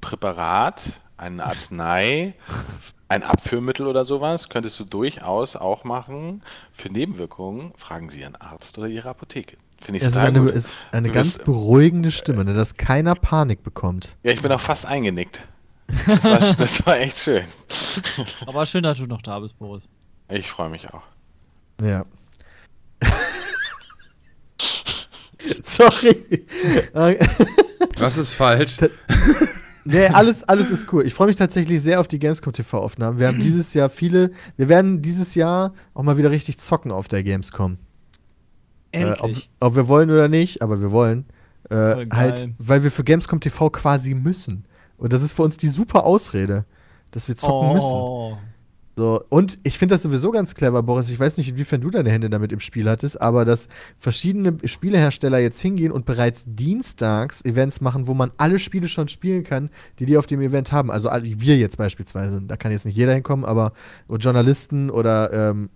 Präparat, eine Arznei, ein Abführmittel oder sowas, könntest du durchaus auch machen. Für Nebenwirkungen fragen Sie Ihren Arzt oder Ihre Apotheke. Finde ich Es ist eine, gut. ist eine Du ganz bist- beruhigende Stimme, ne, dass keiner Panik bekommt. Ja, ich bin auch fast eingenickt. Das war, das war echt schön. Aber schön, dass du noch da bist, Boris. Ich freue mich auch. Ja. Sorry. Was ist falsch? Nee, alles, alles ist cool. Ich freue mich tatsächlich sehr auf die Gamescom TV-Aufnahmen. Wir haben dieses Jahr viele, wir werden dieses Jahr auch mal wieder richtig zocken auf der Gamescom. Äh, ob, Endlich. ob wir wollen oder nicht, aber wir wollen. Äh, halt, weil wir für Gamescom TV quasi müssen. Und das ist für uns die super Ausrede, dass wir zocken müssen. So, und ich finde das sowieso ganz clever, Boris. Ich weiß nicht, inwiefern du deine Hände damit im Spiel hattest, aber dass verschiedene Spielehersteller jetzt hingehen und bereits dienstags Events machen, wo man alle Spiele schon spielen kann, die die auf dem Event haben. Also wir jetzt beispielsweise. Da kann jetzt nicht jeder hinkommen, aber Journalisten oder ähm,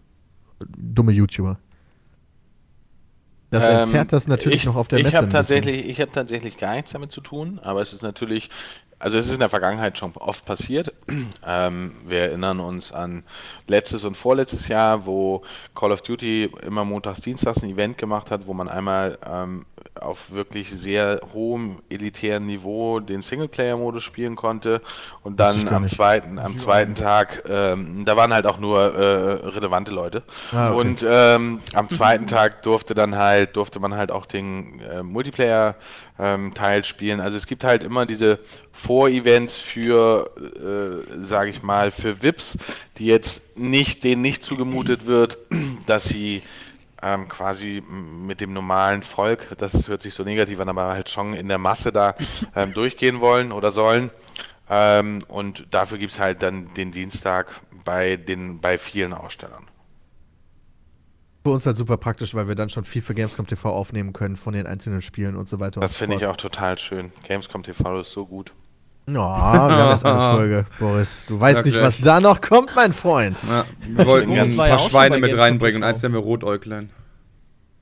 dumme YouTuber. Das Ähm, entzerrt das natürlich ich, noch auf der ich Messe. Hab ein bisschen. tatsächlich, ich habe tatsächlich gar nichts damit zu tun, aber es ist natürlich, also es ist in der Vergangenheit schon oft passiert. Ähm, wir erinnern uns an letztes und vorletztes Jahr, wo Call of Duty immer montags, dienstags ein Event gemacht hat, wo man einmal ähm, auf wirklich sehr hohem elitären Niveau den Singleplayer-Modus spielen konnte und dann am zweiten, am zweiten Tag, ähm, da waren halt auch nur äh, relevante Leute Ah, okay. und ähm, am zweiten Tag durfte dann halt, durfte man halt auch den äh, Multiplayer-Teil spielen. Also es gibt halt immer diese Vorevents für, äh, sage ich mal, für VIPs, die jetzt nicht, denen nicht zugemutet wird, dass sie ähm, quasi mit dem normalen Volk, das hört sich so negativ an, aber halt schon in der Masse da ähm, durchgehen wollen oder sollen. Ähm, und dafür gibt es halt dann den Dienstag bei, den, bei vielen Ausstellern. Für uns halt super praktisch, weil wir dann schon viel für Gamescom TV aufnehmen können von den einzelnen Spielen und so weiter. Das so finde ich auch total schön. Gamescom TV ist so gut. Ja, wir haben jetzt eine Folge, Boris. Du weißt Sag nicht, gleich. was da noch kommt, mein Freund. Ja, wir wollten ein ja paar Schweine mit reinbringen und eins nennen wir Rotäuglein.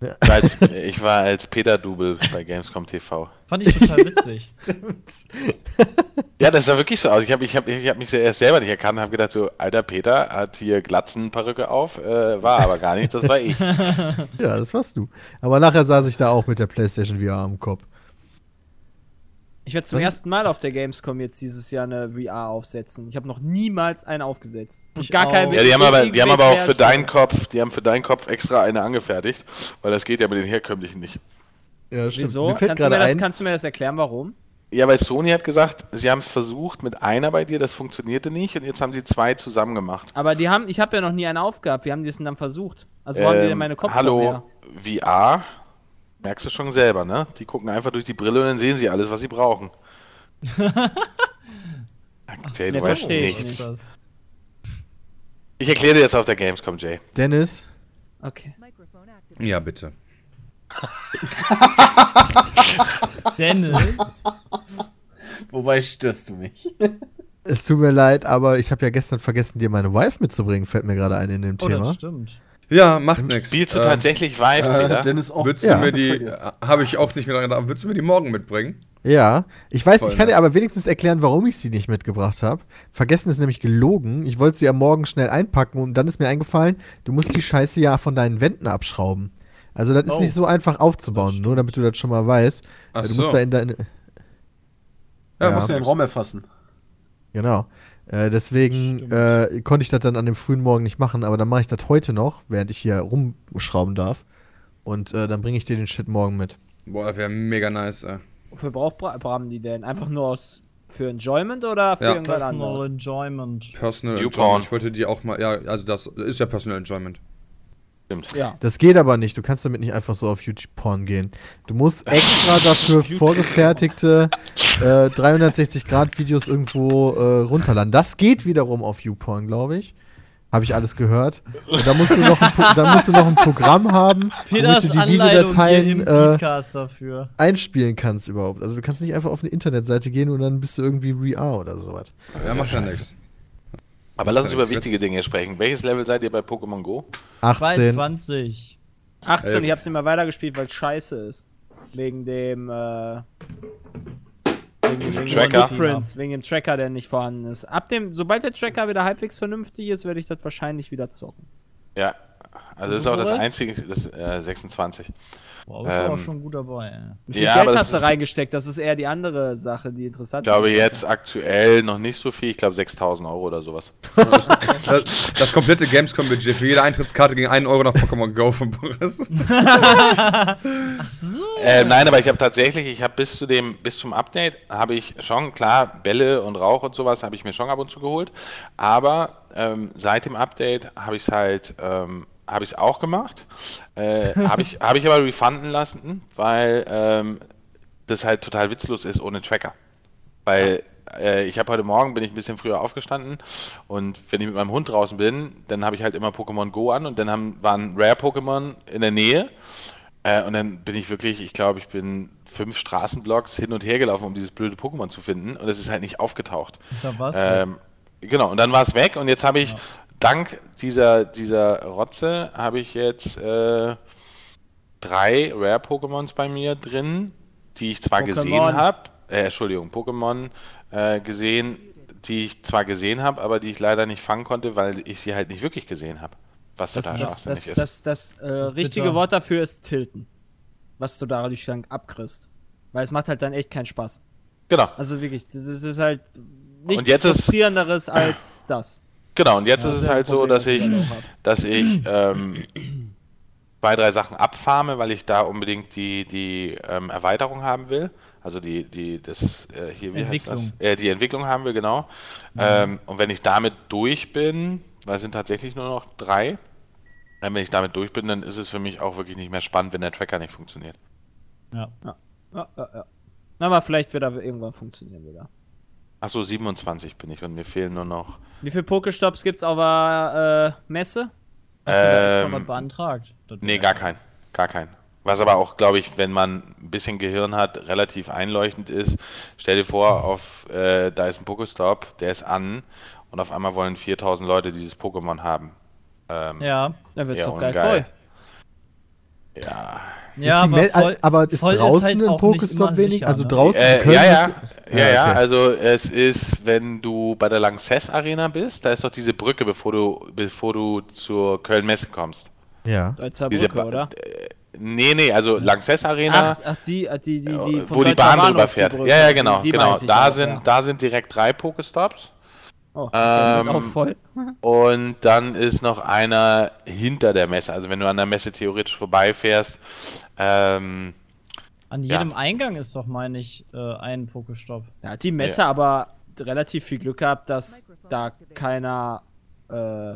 Ich war als, ich war als Peter Double bei Gamescom TV. Fand ich total witzig. Ja, das sah wirklich so aus. Ich habe ich hab, ich hab mich erst selber nicht erkannt und habe gedacht, so, alter Peter hat hier Glatzenperücke auf, äh, war aber gar nicht, das war ich. Ja, das warst du. Aber nachher saß ich da auch mit der PlayStation VR am Kopf. Ich werde zum Was ist- ersten Mal auf der Gamescom jetzt dieses Jahr eine VR aufsetzen. Ich habe noch niemals eine aufgesetzt. Und Ich gar keine Ja, die haben aber, die haben aber auch für deinen Kopf, die haben für deinen Kopf extra eine angefertigt, weil das geht ja mit den herkömmlichen nicht. Ja, stimmt. Wieso? Mir fällt Kannst du, mir gerade das, ein, kannst du mir das erklären, warum? Ja, weil Sony hat gesagt, sie haben es versucht mit einer bei dir, das funktionierte nicht und jetzt haben sie zwei zusammen gemacht. Aber die haben, ich habe ja noch nie eine aufgehabt. Wie haben die es denn dann versucht? Also wo haben die denn Ähm, meine Kopfhörer Hallo, VR, merkst du schon selber, ne? Die gucken einfach durch die Brille und dann sehen sie alles, was sie brauchen. Jay, du so, weißt verstehe ich nichts. nicht. Ich erkläre dir das auf der Gamescom, Jay. Dennis, Okay. Ja, bitte. Dennis. Wobei störst du mich? es tut mir leid, aber ich habe ja gestern vergessen, dir meine Wife mitzubringen, fällt mir gerade ein in dem Oh, Thema. das stimmt. Ja, macht nix. Spielst du Ähm, tatsächlich Vive? Äh, Dennis auch. Würdest Ja. du mir die, Vergessen. habe ich auch nicht mehr dran gedacht, würdest du mir die morgen mitbringen? Ja, ich weiß, Voll ich kann dir nice. aber wenigstens erklären, warum ich sie nicht mitgebracht habe. Vergessen ist nämlich gelogen. Ich wollte sie am Morgen schnell einpacken und dann ist mir eingefallen, du musst die Scheiße ja von deinen Wänden abschrauben. Also das ist Oh, nicht so einfach aufzubauen, nur damit du das schon mal weißt. Ach du so. musst da in deine. Ja, Ja. machst Muss du ja den Raum erfassen. Genau. Äh, deswegen äh, konnte ich das dann an dem frühen Morgen nicht machen, aber dann mache ich das heute noch, während ich hier rumschrauben darf. Und äh, dann bringe ich dir den Shit morgen mit. Boah, das wäre mega nice, ey. Wofür braucht Bra Bram die denn? Einfach nur aus für Enjoyment oder für Ja. irgendwas Personal anderes? Enjoyment. Personal Enjoyment. Ich wollte die auch mal, ja, also das ist ja Personal Enjoyment. Stimmt. Ja. Das geht aber nicht. Du kannst damit nicht einfach so auf YouTube-Porn gehen. Du musst extra dafür vorgefertigte äh, 360-Grad-Videos irgendwo äh, runterladen. Das geht wiederum auf YouPorn, glaube ich. Habe ich alles gehört. Und da musst du noch ein, da musst du noch ein Programm haben, Peters damit du die Videodateien äh, einspielen kannst überhaupt. Also du kannst nicht einfach auf eine Internetseite gehen und dann bist du irgendwie VR oder sowas. Ja, macht ja nichts. Aber lass uns über wichtige. Dinge sprechen. Welches Level seid ihr bei Pokémon Go? 18. 22. 18, Elf. ich hab's nicht mehr weitergespielt, weil es scheiße ist. Wegen dem, äh. Wegen, wegen dem Tracker. Footprints, wegen dem Tracker, der nicht vorhanden ist. Ab dem, sobald der Tracker wieder halbwegs vernünftig ist, werde ich das wahrscheinlich wieder zocken. Ja, also das ist auch das Was? einzige, das, äh, 26. Wow, du Ähm, auch schon gut dabei. ey. Wie viel Ja, Geld das hast du ist- reingesteckt? Das ist eher die andere Sache, die interessant Ich glaube jetzt aktuell noch nicht so viel, ich glaube 6000 Euro oder sowas. Das, das komplette Gamescom-Budget für jede Eintrittskarte gegen 1 Euro nach Pokémon Go von Boris. Äh, nein, aber ich habe tatsächlich, ich habe bis zu dem, bis zum Update habe ich schon, klar, Bälle und Rauch und sowas habe ich mir schon ab und zu geholt. Aber ähm, seit dem Update habe ich es halt, ähm, habe ich es auch gemacht. Äh, habe ich, habe ich aber refunden lassen, weil ähm, das halt total witzlos ist ohne Tracker. Weil äh, ich habe heute Morgen, bin ich ein bisschen früher aufgestanden und wenn ich mit meinem Hund draußen bin, dann habe ich halt immer Pokémon Go an und dann haben, waren Rare-Pokémon in der Nähe. Äh, und dann bin ich wirklich, ich glaube, ich bin fünf Straßenblocks hin und her gelaufen, um dieses blöde Pokémon zu finden und es ist halt nicht aufgetaucht. Da war's. Ähm, genau, und dann war es weg und jetzt habe ich, dank dieser, dieser Rotze, habe ich jetzt äh, drei Rare-Pokémons bei mir drin, die ich zwar Pokémon. gesehen habe, äh, Entschuldigung, Pokémon äh, gesehen, die ich zwar gesehen habe, aber die ich leider nicht fangen konnte, weil ich sie halt nicht wirklich gesehen habe. Was Das, total das, das, ist. das, das, äh, ist richtige bitter. Wort dafür ist tilten. Was du dadurch dann abkriegst. Weil es macht halt dann echt keinen Spaß. genau. Also wirklich, das ist, das halt nichts Und jetzt ist- frustrierenderes als das. Genau, und jetzt Ja, ist es halt so, dass ich dass ich ähm, zwei, drei Sachen abfarme, weil ich da unbedingt die, die ähm, Erweiterung haben will. Also die, die, das, äh, hier, wie Entwicklung. heißt das? Äh, die Entwicklung haben wir, genau. Ähm, und wenn ich damit durch bin, weil es sind tatsächlich nur noch drei, wenn ich damit durch bin, dann ist es für mich auch wirklich nicht mehr spannend, wenn der Tracker nicht funktioniert. ja. Ja, ja, ja. Na, aber vielleicht wird er irgendwann funktionieren wieder. Achso, 27 bin ich und mir fehlen nur noch. Wie viele Pokestops gibt's auf der äh, Messe? Hast du da schon Ähm, was beantragt? Das Nee, gar kein. Gar kein. Was aber auch, glaube ich, wenn man ein bisschen Gehirn hat, relativ einleuchtend ist. Stell dir vor, auf, äh, da ist ein Pokestop, der ist an und auf einmal wollen 4000 Leute dieses Pokémon haben. Ähm, Ja. Dann wird's Ja, doch geil voll. Ja. Ja, ist die Me- voll- aber ist voll draußen halt ein auch Pokestop wenig? sicher, Also ne? draußen in Äh, Köln ja, ja. Ja, ja, okay. also es ist, wenn du bei der Lanxess Arena bist, da ist doch diese Brücke, bevor du, bevor du zur Köln-Messe kommst. ja. Zur Diese Brücke, Ba- oder? Nee, nee, also Lanxess Arena, Ach, ach, die, ach, die, die, die äh, von wo die Deutscher Bahn drüber fährt. Ja, ja, genau, Die- die genau. Da auch, sind, ja. da sind direkt drei Pokestops. Oh, ähm, auch voll. Und dann ist noch einer hinter der Messe. Also wenn du an der Messe theoretisch vorbeifährst, ähm, An Ja. jedem Eingang ist doch, meine ich, äh, ein Pokestopp. Da hat die Messe aber relativ viel Glück gehabt, dass da keiner äh,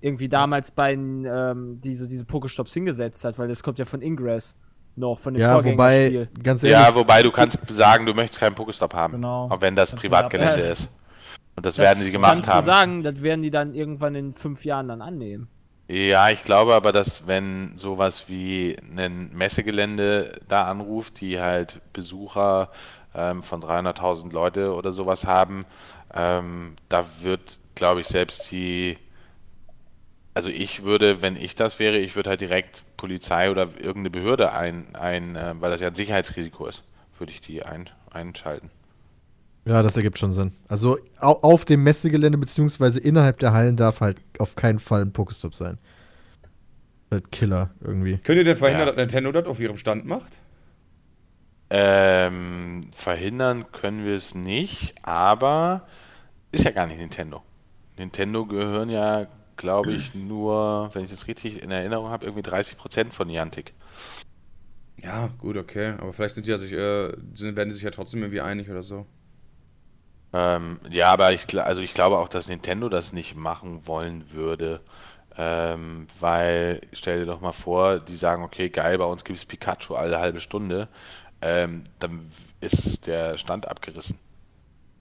irgendwie damals bei ähm, diese, diese Pokestops hingesetzt hat, weil das kommt ja von Ingress noch, von dem Ja, wobei, Vorgängerspiel. ganz ehrlich, ja, wobei du kannst sagen, du möchtest keinen Pokestop haben. Genau. Auch wenn das du Privatgelände ja- ist. Und das werden sie gemacht Kannst du haben. sagen, das werden die dann irgendwann in fünf Jahren dann annehmen. Ja, ich glaube aber, dass wenn sowas wie ein Messegelände da anruft, die halt Besucher ähm, von 300.000 Leute oder sowas haben, ähm, da wird, glaube ich, selbst die, also ich würde, wenn ich das wäre, ich würde halt direkt Polizei oder irgendeine Behörde ein, ein äh, weil das ja ein Sicherheitsrisiko ist, würde ich die ein, einschalten. Ja, das ergibt schon Sinn. Also au auf dem Messegelände beziehungsweise innerhalb der Hallen darf halt auf keinen Fall ein Pokestop sein. Halt Killer irgendwie. Könnt ihr denn verhindern, Ja. dass Nintendo das auf ihrem Stand macht? Ähm, verhindern können wir es nicht, aber ist ja gar nicht Nintendo. Nintendo gehören ja, glaube ich, nur, wenn ich das richtig in Erinnerung habe, irgendwie 30% von Niantic. Ja, gut, okay. Aber vielleicht sind die ja sich, äh, sind, werden die sich ja trotzdem irgendwie einig oder so. Ähm, ja, aber ich, also ich glaube auch, dass Nintendo das nicht machen wollen würde. Ähm, weil, stell dir doch mal vor, die sagen, okay, geil, bei uns gibt es Pikachu alle halbe Stunde. Ähm, dann ist der Stand abgerissen.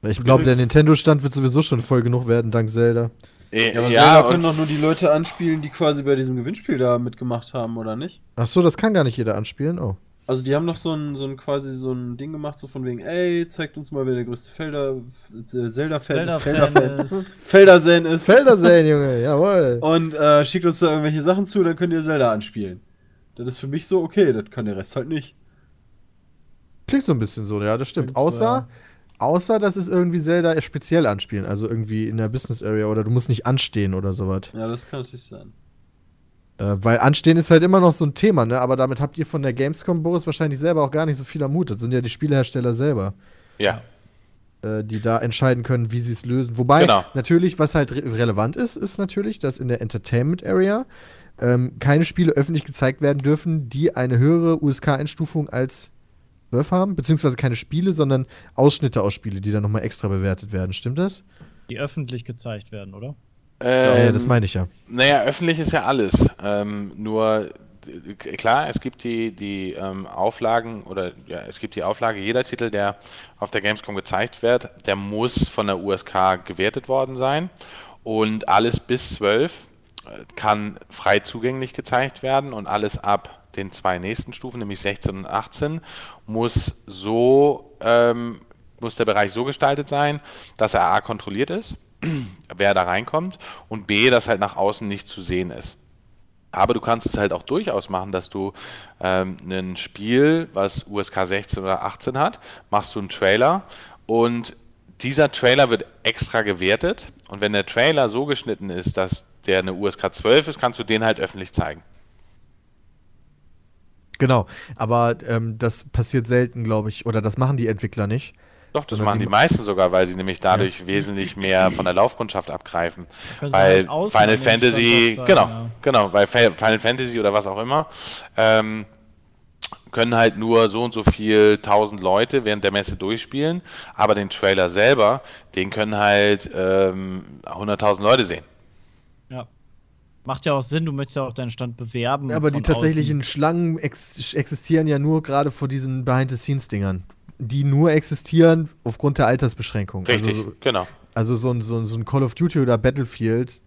Ich glaube, der Nintendo-Stand wird sowieso schon voll genug werden, dank Zelda. Äh, Ja, aber ja, Zelda können doch nur die Leute anspielen, die quasi bei diesem Gewinnspiel da mitgemacht haben, oder nicht? Ach so, das kann gar nicht jeder anspielen. Oh. Also die haben noch so ein, so ein quasi so ein Ding gemacht, so von wegen, ey, zeigt uns mal, wer der größte Felder, äh, Zelda-Fan Zelda-Fan Felder-Fan ist. Felder-Fan ist. Felderseen, Junge, jawohl. Und äh, schickt uns da irgendwelche Sachen zu, dann könnt ihr Zelda anspielen. Das ist für mich so, okay, das kann der Rest halt nicht. Klingt so ein bisschen so, ja, das stimmt. Klingt so, Außer, ja. außer, dass es irgendwie Zelda speziell anspielen, also irgendwie in der Business Area oder du musst nicht anstehen oder sowas. Ja, das kann natürlich sein. Äh, weil anstehen ist halt immer noch so ein Thema, ne? Aber damit habt ihr von der Gamescom, Boris, wahrscheinlich selber auch gar nicht so viel am. Das sind ja die Spielehersteller selber, ja. äh, die da entscheiden können, wie sie es lösen. Wobei, Genau. natürlich, was halt re relevant ist, ist natürlich, dass in der Entertainment Area ähm, keine Spiele öffentlich gezeigt werden dürfen, die eine höhere USK-Einstufung als 12 haben. Beziehungsweise keine Spiele, sondern Ausschnitte aus Spiele, die dann nochmal extra bewertet werden. Stimmt das? Die öffentlich gezeigt werden, oder? Ja, ja, das Ähm, meine ich ja. Naja, öffentlich ist ja alles. Ähm, nur äh, klar, es gibt die, die ähm, Auflagen oder ja, es gibt die Auflage, jeder Titel, der auf der Gamescom gezeigt wird, der muss von der USK gewertet worden sein. Und alles bis 12 äh, kann frei zugänglich gezeigt werden und alles ab den zwei nächsten Stufen, nämlich 16 und 18, muss so ähm, muss der Bereich so gestaltet sein, dass er A kontrolliert ist, wer da reinkommt, und B, dass halt nach außen nicht zu sehen ist. Aber du kannst es halt auch durchaus machen, dass du ähm, ein Spiel, was USK 16 oder 18 hat, machst du einen Trailer und dieser Trailer wird extra gewertet und wenn der Trailer so geschnitten ist, dass der eine USK 12 ist, kannst du den halt öffentlich zeigen. Genau. Aber ähm, das passiert selten, glaube ich. Oder das machen die Entwickler nicht. Doch, das Sondern machen die die meisten sogar, weil sie nämlich dadurch wesentlich mehr von der Laufkundschaft abgreifen. Können sie Weil halt außen Final Fantasy, Standort genau, ja. genau, weil Final Fantasy oder was auch immer, ähm, können halt nur so und so viel tausend Leute während der Messe durchspielen, aber den Trailer selber, den können halt ähm, 100.000 Leute sehen. Ja. Macht ja auch Sinn, du möchtest ja auch deinen Stand bewerben. Aber die tatsächlichen Schlangen ex existieren ja nur gerade vor diesen Behind-the-Scenes-Dingern. Die nur existieren aufgrund der Altersbeschränkung. Richtig, Also, so- genau. also so, ein, so, ein- so ein Call of Duty oder Battlefield,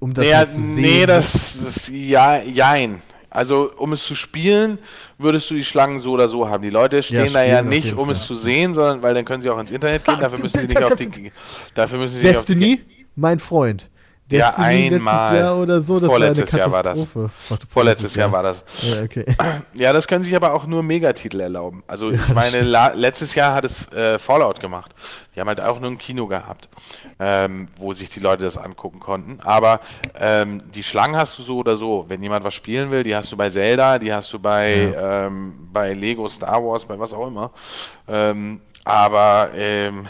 um das Naja, halt zu sehen. nee, das ist ja, jein. Also, um es zu spielen, würdest du die Schlangen so oder so haben. Die Leute stehen da ja spielen auf nicht, um Fall. es zu sehen, sondern weil dann können sie auch ins Internet gehen. Dafür müssen sie nicht auf die. Dafür müssen sie Destiny, mein Freund. Destiny letztes einmal. Jahr oder so, das Vorletztes war Jahr eine war das. Katastrophe. Ach, Vorletztes Jahr war das. Ja, okay. Ja, das können sich aber auch nur Megatitel erlauben. Also ich meine, letztes Jahr hat es äh, Fallout gemacht. Die haben halt auch nur ein Kino gehabt, ähm, wo sich die Leute das angucken konnten. Aber ähm, die Schlangen hast du so oder so. Wenn jemand was spielen will, die hast du bei Zelda, die hast du bei, ähm, bei Lego Star Wars, bei was auch immer. Ähm, aber ähm,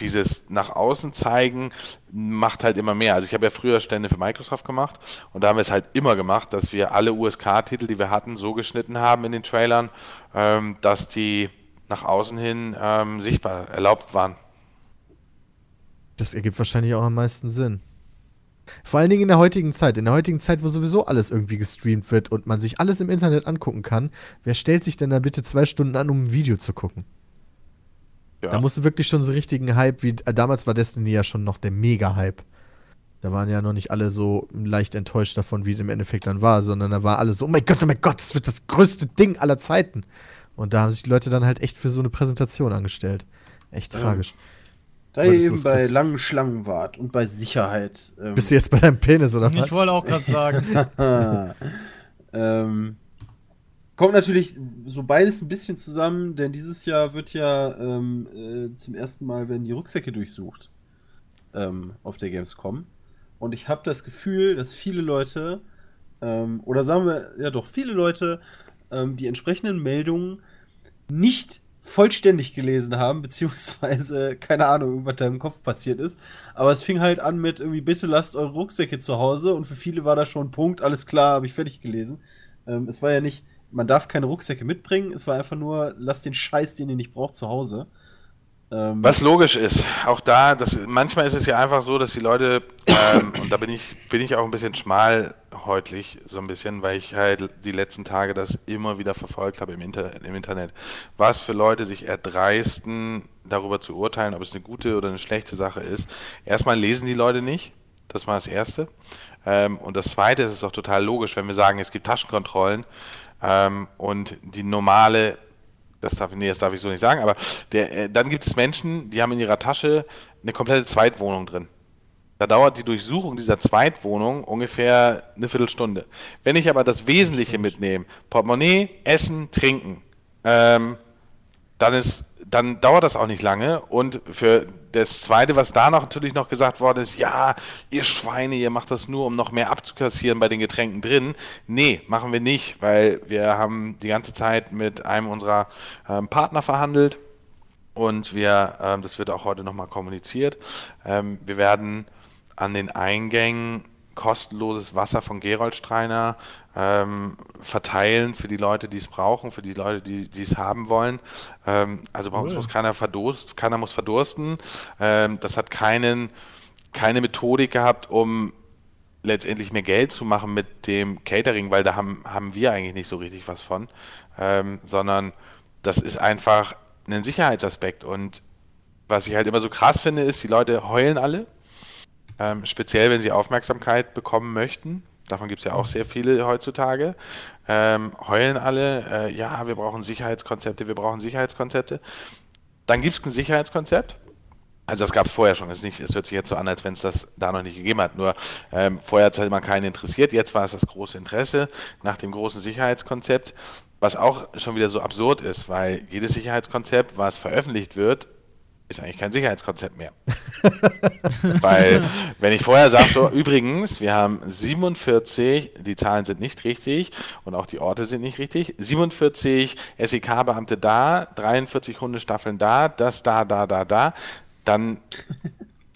dieses nach außen zeigen macht halt immer mehr. Also ich habe ja früher Stände für Microsoft gemacht und da haben wir es halt immer gemacht, dass wir alle USK-Titel, die wir hatten, so geschnitten haben in den Trailern, ähm, dass die nach außen hin ähm, sichtbar erlaubt waren. Das ergibt wahrscheinlich auch am meisten Sinn. Vor allen Dingen in der heutigen Zeit. In der heutigen Zeit, wo sowieso alles irgendwie gestreamt wird und man sich alles im Internet angucken kann, wer stellt sich denn da bitte zwei Stunden an, um ein Video zu gucken? Ja. Da musst du wirklich schon so richtigen Hype, wie äh, damals war Destiny ja schon noch der Mega-Hype. Da waren ja noch nicht alle so leicht enttäuscht davon, wie es im Endeffekt dann war, sondern da war alles so, oh mein Gott, oh mein Gott, das wird das größte Ding aller Zeiten. Und da haben sich die Leute dann halt echt für so eine Präsentation angestellt. Echt Ja. tragisch. Da ihr eben bei kosten. langen Schlangen wart und bei Sicherheit. Ähm, Bist du jetzt bei deinem Penis oder Ich was? wollte auch gerade sagen. ähm, kommt natürlich so beides ein bisschen zusammen, denn dieses Jahr wird ja ähm, äh, zum ersten Mal werden die Rucksäcke durchsucht ähm, auf der Gamescom. Und ich habe das Gefühl, dass viele Leute, ähm, oder sagen wir, ja doch, viele Leute ähm, die entsprechenden Meldungen nicht vollständig gelesen haben, beziehungsweise, keine Ahnung, irgendwas da im Kopf passiert ist. Aber es fing halt an mit irgendwie, bitte lasst eure Rucksäcke zu Hause und für viele war das schon ein Punkt, alles klar, habe ich fertig gelesen. Ähm, es war ja nicht, man darf keine Rucksäcke mitbringen, es war einfach nur, lasst den Scheiß, den ihr nicht braucht, zu Hause. Ähm, Was logisch ist, auch da, das, manchmal ist es ja einfach so, dass die Leute, ähm, und da bin ich, bin ich auch ein bisschen schmalhäutlich, so ein bisschen, weil ich halt die letzten Tage das immer wieder verfolgt habe im, Inter im Internet, was für Leute sich erdreisten, darüber zu urteilen, ob es eine gute oder eine schlechte Sache ist. Erstmal lesen die Leute nicht, das war das Erste. Ähm, und das Zweite ist es doch total logisch, wenn wir sagen, es gibt Taschenkontrollen ähm, und die normale das darf, nee, das darf ich so nicht sagen, aber der, äh, dann gibt es Menschen, die haben in ihrer Tasche eine komplette Zweitwohnung drin. Da dauert die Durchsuchung dieser Zweitwohnung ungefähr eine Viertelstunde. Wenn ich aber das Wesentliche mitnehme, Portemonnaie, Essen, Trinken, ähm, dann, ist, dann dauert das auch nicht lange. Und für das Zweite, was da noch natürlich noch gesagt worden ist, ja, ihr Schweine, ihr macht das nur, um noch mehr abzukassieren bei den Getränken drin. Nee, machen wir nicht, weil wir haben die ganze Zeit mit einem unserer ähm, Partner verhandelt und wir, ähm, das wird auch heute nochmal kommuniziert, ähm, wir werden an den Eingängen kostenloses Wasser von Geroldstreiner ähm, verteilen für die Leute, die es brauchen, für die Leute, die es haben wollen. Ähm, also bei uns muss keiner verdursten, keiner muss verdursten. Ähm, das hat keinen, keine Methodik gehabt, um letztendlich mehr Geld zu machen mit dem Catering, weil da haben, haben wir eigentlich nicht so richtig was von, ähm, sondern das ist einfach ein Sicherheitsaspekt. Und was ich halt immer so krass finde, ist, die Leute heulen alle, ähm, speziell wenn sie Aufmerksamkeit bekommen möchten. Davon gibt es ja auch sehr viele heutzutage. Ähm, heulen alle, äh, ja, wir brauchen Sicherheitskonzepte, wir brauchen Sicherheitskonzepte. Dann gibt es ein Sicherheitskonzept. Also das gab es vorher schon. Es, nicht, es hört sich jetzt so an, als wenn es das da noch nicht gegeben hat. Nur ähm, vorher hat es halt mal keinen interessiert. Jetzt war es das große Interesse nach dem großen Sicherheitskonzept, was auch schon wieder so absurd ist, weil jedes Sicherheitskonzept, was veröffentlicht wird, ist eigentlich kein Sicherheitskonzept mehr. Weil, wenn ich vorher sage, so, übrigens, wir haben 47, die Zahlen sind nicht richtig und auch die Orte sind nicht richtig, 47 SEK-Beamte da, 43 Hundestaffeln da, das da, da, da, da, dann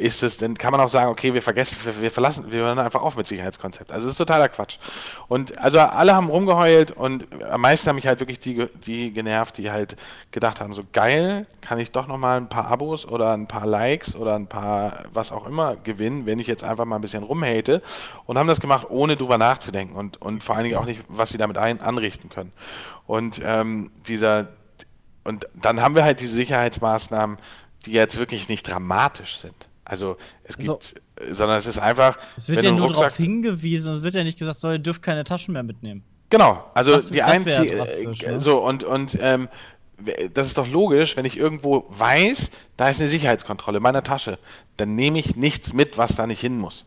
ist es, dann kann man auch sagen, okay, wir vergessen, wir, wir verlassen, wir hören einfach auf mit Sicherheitskonzept. Also es ist totaler Quatsch. Und also alle haben rumgeheult und am meisten haben mich halt wirklich die, die genervt, die halt gedacht haben, so geil, kann ich doch nochmal ein paar Abos oder ein paar Likes oder ein paar was auch immer gewinnen, wenn ich jetzt einfach mal ein bisschen rumhate und haben das gemacht, ohne drüber nachzudenken und, und vor allen Dingen auch nicht, was sie damit ein, anrichten können. Und ähm, dieser, und dann haben wir halt diese Sicherheitsmaßnahmen, die jetzt wirklich nicht dramatisch sind. Also es Also- gibt, äh, sondern es ist einfach, Es wird ja nur darauf hingewiesen und es wird ja nicht gesagt, so, ihr dürft keine Taschen mehr mitnehmen. Genau, also Das- die einzige, drastisch, äh, ne? so und und ähm, das ist doch logisch, wenn ich irgendwo weiß, da ist eine Sicherheitskontrolle in meiner Tasche, dann nehme ich nichts mit, was da nicht hin muss.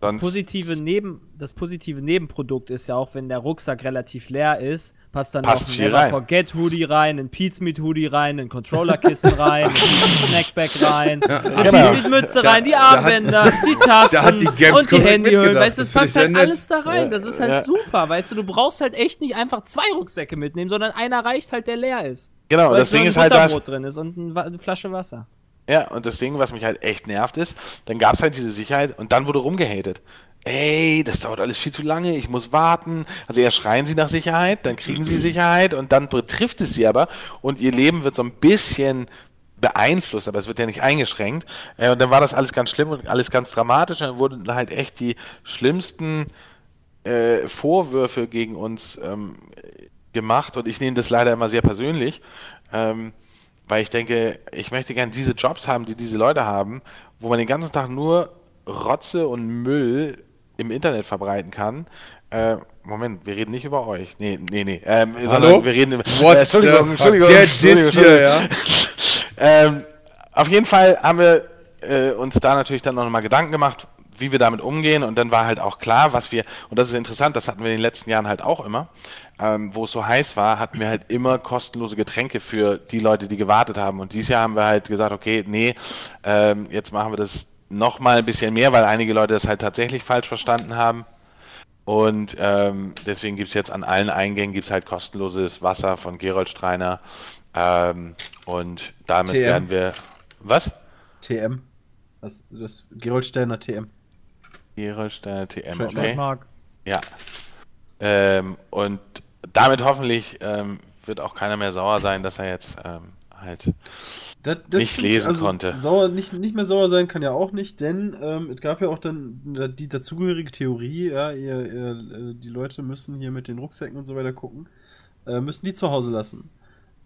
Das positive, Neben, das positive Nebenprodukt ist ja auch, wenn der Rucksack relativ leer ist, passt dann Passt noch ein Never rein. Forget Hoodie rein, ein Pete's Meat Hoodie rein, ein Controllerkissen rein, ein Snackback rein, die Genau. Meat Mütze rein, die Armbänder, die hat die und die direkt Handyhüllen. mitgedacht. Weißt du, es Das passt halt alles da rein. Das ist halt Ja. super. Weißt du, du brauchst halt echt nicht einfach zwei Rucksäcke mitnehmen, sondern einer reicht halt, der leer ist. Genau, das Ding ist halt das. Butterbrot drin ist und eine Flasche Wasser. Ja, und das Ding, was mich halt echt nervt, ist, dann gab es halt diese Sicherheit und dann wurde rumgehatet. Ey, das dauert alles viel zu lange, ich muss warten. Also erst schreien sie nach Sicherheit, dann kriegen sie Sicherheit und dann betrifft es sie aber und ihr Leben wird so ein bisschen beeinflusst, aber es wird ja nicht eingeschränkt. Äh, und dann war das alles ganz schlimm und alles ganz dramatisch. Und dann wurden halt echt die schlimmsten äh, Vorwürfe gegen uns ähm, gemacht und ich nehme das leider immer sehr persönlich, ähm, weil ich denke, ich möchte gerne diese Jobs haben, die diese Leute haben, wo man den ganzen Tag nur Rotze und Müll im Internet verbreiten kann. Äh, Moment, wir reden nicht über euch. Nee, nee, nee. Ähm, sondern wir reden über. What äh, Entschuldigung, Entschuldigung, Entschuldigung, Diss hier, Entschuldigung. ähm, auf jeden Fall haben wir äh, uns da natürlich dann noch mal Gedanken gemacht, wie wir damit umgehen. Und dann war halt auch klar, was wir, und das ist interessant, das hatten wir in den letzten Jahren halt auch immer, ähm, wo es so heiß war, hatten wir halt immer kostenlose Getränke für die Leute, die gewartet haben. Und dieses Jahr haben wir halt gesagt, okay, nee, ähm, jetzt machen wir das noch mal ein bisschen mehr, weil einige Leute das halt tatsächlich falsch verstanden haben. Und ähm, deswegen gibt es jetzt an allen Eingängen gibt's halt kostenloses Wasser von Gerold Streiner. Ähm, und damit TM. werden wir. Was? TM. Das, das Gerold Sterner TM. Gerold Streiner TM, Trademark. okay. Mark. Ja. Ähm, und damit hoffentlich ähm, wird auch keiner mehr sauer sein, dass er jetzt ähm, halt. Das, das Nicht lesen konnte. Sauer, nicht, nicht mehr sauer sein kann ja auch nicht, denn ähm, es gab ja auch dann die dazugehörige Theorie, ja, ihr, ihr, äh, die Leute müssen hier mit den Rucksäcken und so weiter gucken, äh, müssen die zu Hause lassen.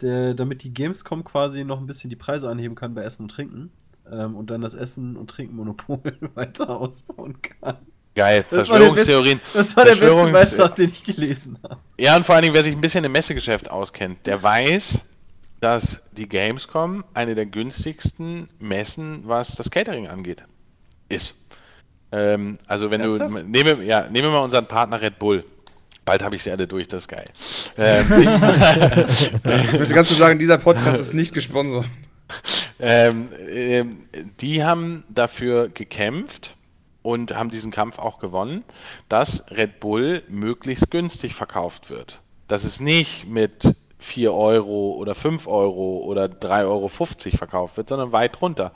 Der, damit die Gamescom quasi noch ein bisschen die Preise anheben kann bei Essen und Trinken ähm, und dann das Essen- und Trinkenmonopol weiter ausbauen kann. Geil, Das war der Verschwörungstheorien. Das war der beste Beitrag, den ich gelesen habe. Ja, und vor allen Dingen, wer sich ein bisschen im Messegeschäft auskennt, der weiß, dass die Gamescom eine der günstigsten Messen, was das Catering angeht, ist. Ähm, also wenn Ernsthaft? du, nehme, ja, nehme mal unseren Partner Red Bull. Bald habe ich sie alle durch, das ist geil. Ähm, Ich möchte ganz kurz sagen, dieser Podcast ist nicht gesponsert. ähm, ähm, die haben dafür gekämpft und haben diesen Kampf auch gewonnen, dass Red Bull möglichst günstig verkauft wird. Dass es nicht mit 4 Euro oder 5 Euro oder 3,50 Euro verkauft wird, sondern weit drunter.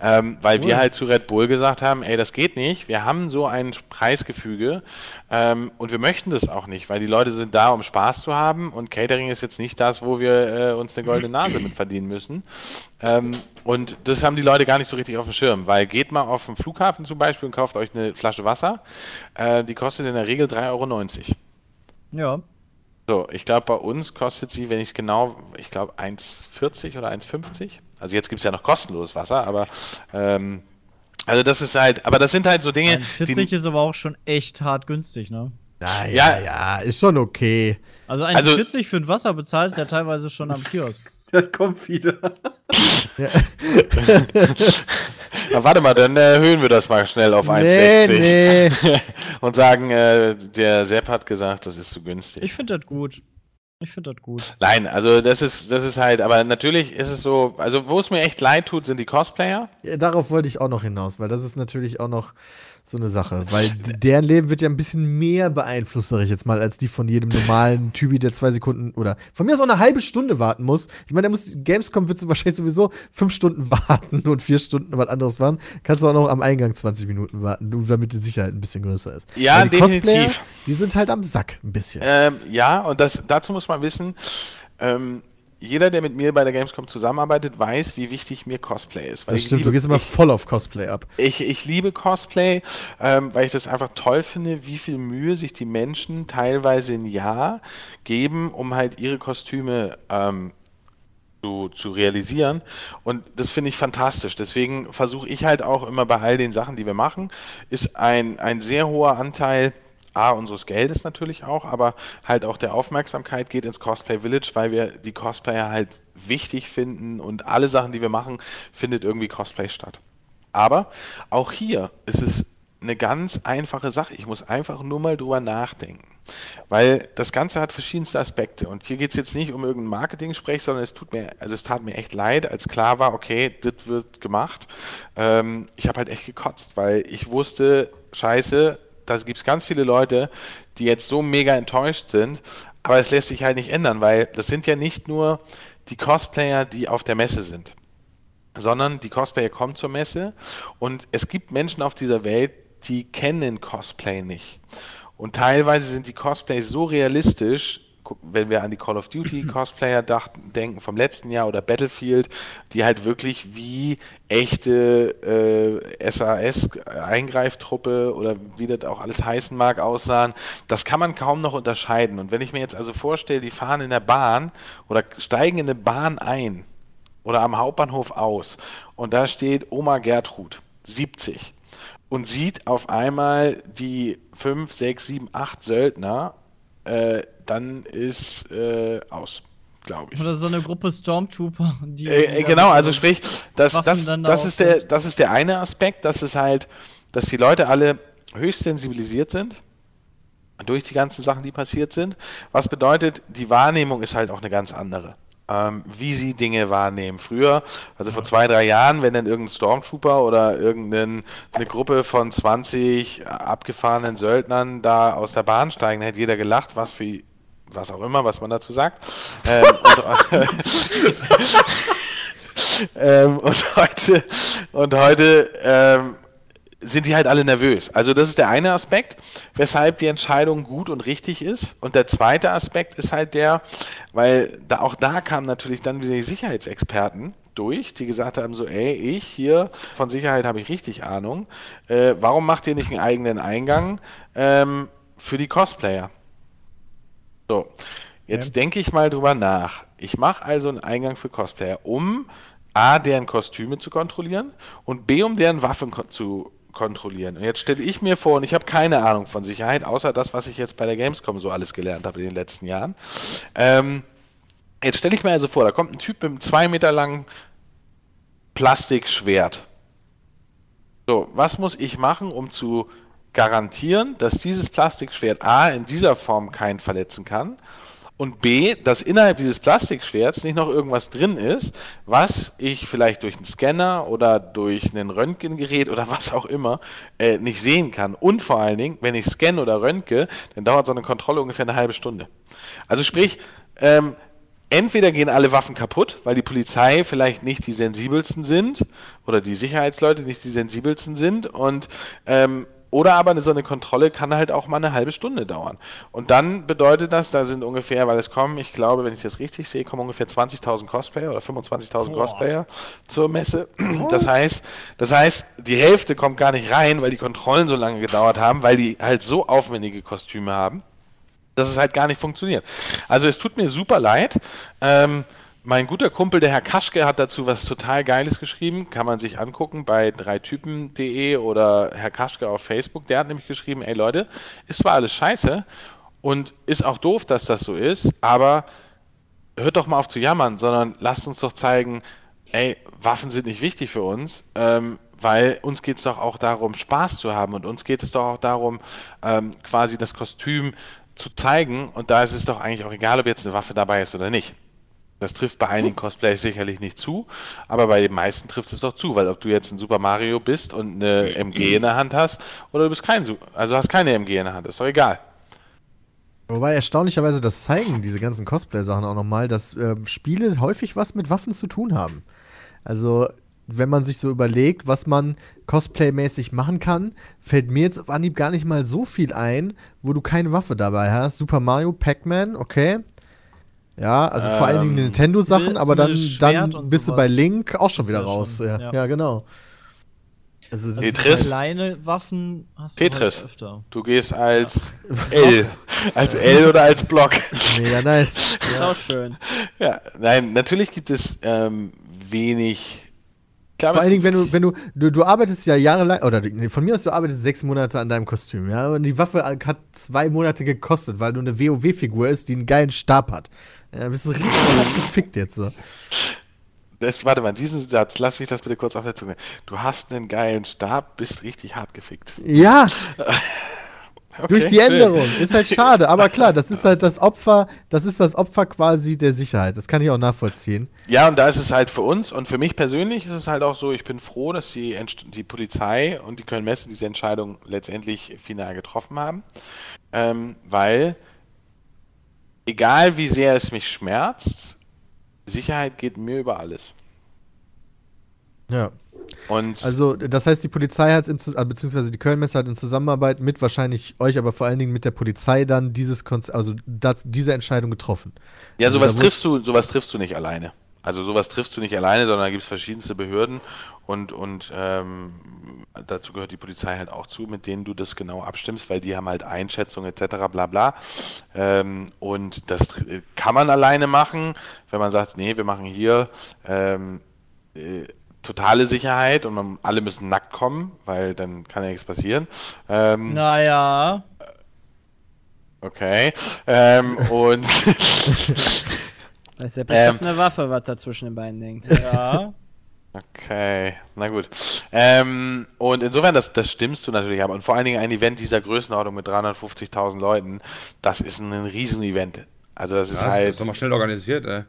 Ähm, weil wir halt zu Red Bull gesagt haben, ey, das geht nicht, wir haben so ein Preisgefüge ähm, und wir möchten das auch nicht, weil die Leute sind da, um Spaß zu haben und Catering ist jetzt nicht das, wo wir äh, uns eine goldene Nase mit verdienen müssen. Ähm, und das haben die Leute gar nicht so richtig auf dem Schirm, weil geht mal auf den Flughafen zum Beispiel und kauft euch eine Flasche Wasser, äh, die kostet in der Regel 3,90 Euro. Ja. So, ich glaube, bei uns kostet sie, wenn ich es genau, ich glaube 1,40 oder 1,50. Also jetzt gibt es ja noch kostenloses Wasser, aber ähm, also das ist halt, aber das sind halt so Dinge, 40 ist aber auch schon echt hart günstig, ne? Ja, Ja. ja, ja, ist schon okay. Also Also- 1,40 für ein Wasser bezahlst du ja teilweise schon am Kiosk. Das kommt wieder. Na, warte mal, dann äh, erhöhen wir das mal schnell auf 1,60 Nee, nee. und sagen, äh, der Sepp hat gesagt, das ist zu günstig. Ich finde das gut. Ich finde das gut. Nein, also das ist, das ist halt, aber natürlich ist es so, also wo es mir echt leid tut, sind die Cosplayer. Ja, darauf wollte ich auch noch hinaus, weil das ist natürlich auch noch so eine Sache. Weil deren Leben wird ja ein bisschen mehr beeinflusst, sag ich jetzt mal, als die von jedem normalen Typi, der zwei Sekunden oder von mir aus auch eine halbe Stunde warten muss. Ich meine, der muss, Gamescom wird wahrscheinlich sowieso fünf Stunden warten und vier Stunden was anderes machen. Kannst du auch noch am Eingang 20 Minuten warten, damit die Sicherheit ein bisschen größer ist. Ja, die definitiv. Cosplayer, die sind halt am Sack ein bisschen. Ähm, ja, und das, dazu muss man wissen, ähm, jeder, der mit mir bei der Gamescom zusammenarbeitet, weiß, wie wichtig mir Cosplay ist. Das ich stimmt, liebe, du gehst immer voll auf Cosplay ab. Ich, ich liebe Cosplay, ähm, weil ich das einfach toll finde, wie viel Mühe sich die Menschen teilweise im Jahr geben, um halt ihre Kostüme ähm, zu, zu realisieren. Und das finde ich fantastisch. Deswegen versuche ich halt auch immer bei all den Sachen, die wir machen, ist ein, ein sehr hoher Anteil. A, unseres Geldes natürlich auch, aber halt auch der Aufmerksamkeit geht ins Cosplay Village, weil wir die Cosplayer halt wichtig finden und alle Sachen, die wir machen, findet irgendwie Cosplay statt. Aber auch hier ist es eine ganz einfache Sache. Ich muss einfach nur mal drüber nachdenken. Weil das Ganze hat verschiedenste Aspekte. Und hier geht es jetzt nicht um irgendein Marketing-Sprech, sondern es tut mir, also es tat mir echt leid, als klar war, okay, das wird gemacht. Ähm, ich habe halt echt gekotzt, weil ich wusste, scheiße, da gibt es ganz viele Leute, die jetzt so mega enttäuscht sind, aber es lässt sich halt nicht ändern, weil das sind ja nicht nur die Cosplayer, die auf der Messe sind, sondern die Cosplayer kommen zur Messe und es gibt Menschen auf dieser Welt, die kennen Cosplay nicht. Und teilweise sind die Cosplays so realistisch, wenn wir an die Call of Duty Cosplayer dachten, denken vom letzten Jahr oder Battlefield, die halt wirklich wie echte äh, SAS-Eingreiftruppe oder wie das auch alles heißen mag, aussahen, das kann man kaum noch unterscheiden. Und wenn ich mir jetzt also vorstelle, die fahren in der Bahn oder steigen in eine Bahn ein oder am Hauptbahnhof aus und da steht Oma Gertrud, 70 und sieht auf einmal die 5, 6, 7, 8 Söldner, äh, dann ist äh, aus, glaube ich. Oder so eine Gruppe Stormtrooper. Die, Äh, äh, genau, also so- sprich, das, Waffen das, das, ist der, das ist der eine Aspekt, dass es halt, dass die Leute alle höchst sensibilisiert sind durch die ganzen Sachen, die passiert sind. Was bedeutet, die Wahrnehmung ist halt auch eine ganz andere. Ähm, wie sie Dinge wahrnehmen. Früher, also vor zwei, drei Jahren, wenn dann irgendein Stormtrooper oder irgendeine Gruppe von 20 abgefahrenen Söldnern da aus der Bahn steigen, hätte jeder gelacht, was für was auch immer, was man dazu sagt. Ähm, und, ähm, und heute, und heute ähm, sind die halt alle nervös. Also das ist der eine Aspekt, weshalb die Entscheidung gut und richtig ist. Und der zweite Aspekt ist halt der, weil da auch da kamen natürlich dann wieder die Sicherheitsexperten durch, die gesagt haben so, ey, ich hier von Sicherheit habe ich richtig Ahnung. Äh, warum macht ihr nicht einen eigenen Eingang ähm, für die Cosplayer? So, jetzt denke ich mal drüber nach. Ich mache also einen Eingang für Cosplayer, um A, deren Kostüme zu kontrollieren und B, um deren Waffen zu kontrollieren. Und jetzt stelle ich mir vor, und ich habe keine Ahnung von Sicherheit, außer das, was ich jetzt bei der Gamescom so alles gelernt habe in den letzten Jahren. Ähm, jetzt stelle ich mir also vor, da kommt ein Typ mit einem zwei Meter langen Plastikschwert. So, was muss ich machen, um zu garantieren, dass dieses Plastikschwert A in dieser Form keinen verletzen kann und B, dass innerhalb dieses Plastikschwerts nicht noch irgendwas drin ist, was ich vielleicht durch einen Scanner oder durch ein Röntgengerät oder was auch immer äh, nicht sehen kann. Und vor allen Dingen, wenn ich scanne oder röntge, dann dauert so eine Kontrolle ungefähr eine halbe Stunde. Also sprich, ähm, entweder gehen alle Waffen kaputt, weil die Polizei vielleicht nicht die sensibelsten sind oder die Sicherheitsleute nicht die sensibelsten sind und ähm, oder aber eine, so eine Kontrolle kann halt auch mal eine halbe Stunde dauern. Und dann bedeutet das, da sind ungefähr, weil es kommen, ich glaube, wenn ich das richtig sehe, kommen ungefähr 20.000 Cosplayer oder 25.000 Cosplayer zur Messe. Das heißt, das heißt, die Hälfte kommt gar nicht rein, weil die Kontrollen so lange gedauert haben, weil die halt so aufwendige Kostüme haben dass es halt gar nicht funktioniert. Also es tut mir super leid. Ähm, mein guter Kumpel, der Herr Kaschke, hat dazu was total Geiles geschrieben. Kann man sich angucken bei dreitypen.de oder Herr Kaschke auf Facebook. Der hat nämlich geschrieben, ey Leute, ist zwar alles scheiße und ist auch doof, dass das so ist, aber hört doch mal auf zu jammern, sondern lasst uns doch zeigen, ey, Waffen sind nicht wichtig für uns, ähm, weil uns geht es doch auch darum, Spaß zu haben und uns geht es doch auch darum, ähm, quasi das Kostüm zu zeigen und da ist es doch eigentlich auch egal, ob jetzt eine Waffe dabei ist oder nicht. Das trifft bei einigen Cosplays sicherlich nicht zu, aber bei den meisten trifft es doch zu, weil ob du jetzt ein Super Mario bist und eine MG in der Hand hast oder du bist kein, Su- also hast keine MG in der Hand, ist doch egal. Wobei erstaunlicherweise das zeigen diese ganzen Cosplay-Sachen auch nochmal, dass ähm, Spiele häufig was mit Waffen zu tun haben. Also, wenn man sich so überlegt, was man Cosplay-mäßig machen kann, fällt mir jetzt auf Anhieb gar nicht mal so viel ein, wo du keine Waffe dabei hast. Super Mario, Pac-Man, okay. Ja, also vor allen Dingen Ähm, Nintendo-Sachen, aber dann, dann bist du bei Link auch schon wieder ja raus. schon, ja. ja. ja, genau. Also, das ist Tetris. Kleine Waffen hast du Tetris. halt öfter. Du gehst als L, als L oder als Block. mega nice. Ist auch schön. Ja, nein, natürlich gibt es ähm, wenig. Glaube, Vor allen Dingen, wenn du, wenn du, du, du arbeitest ja jahrelang, oder nee, von mir aus, du arbeitest sechs Monate an deinem Kostüm, ja, und die Waffe hat zwei Monate gekostet, weil du eine WoW-Figur ist, die einen geilen Stab hat. Ja, bist du richtig gefickt jetzt so. Das, warte mal, diesen Satz, lass mich das bitte kurz auf der Zunge. Du hast einen geilen Stab, bist richtig hart gefickt. Ja, Okay, durch die schön. Änderung. Ist halt schade, aber klar, das ist halt das Opfer, das ist das Opfer quasi der Sicherheit. Das kann ich auch nachvollziehen. Ja, und da ist es halt für uns und für mich persönlich ist es halt auch so, ich bin froh, dass die, die Polizei und die Köln-Messe diese Entscheidung letztendlich final getroffen haben, ähm, weil egal wie sehr es mich schmerzt, Sicherheit geht mir über alles. Ja. Und Also, das heißt, die Polizei hat, im, äh, beziehungsweise die Kölnmesse hat in Zusammenarbeit mit wahrscheinlich euch, aber vor allen Dingen mit der Polizei dann dieses Konz also das, diese Entscheidung getroffen. Ja, Also sowas da triffst du, sowas triffst du nicht alleine. Also sowas triffst du nicht alleine, sondern da gibt es verschiedenste Behörden und, und ähm, dazu gehört die Polizei halt auch zu, mit denen du das genau abstimmst, weil die haben halt Einschätzungen etc. bla bla. Ähm, und das tr- kann man alleine machen, wenn man sagt, nee, wir machen hier ähm, äh, totale Sicherheit und man, alle müssen nackt kommen, weil dann kann ja nichts passieren. Ähm, Naja. okay. Ähm, und Weiß der Ähm. bestimmt eine Waffe, was da zwischen den beiden hängt. Ja. Okay, na gut. Ähm, und insofern, das, das stimmst du natürlich, aber und vor allen Dingen ein Event dieser Größenordnung mit 350.000 Leuten, das ist ein Riesen-Event. Also das ist Das halt, ist doch mal schnell organisiert, ey.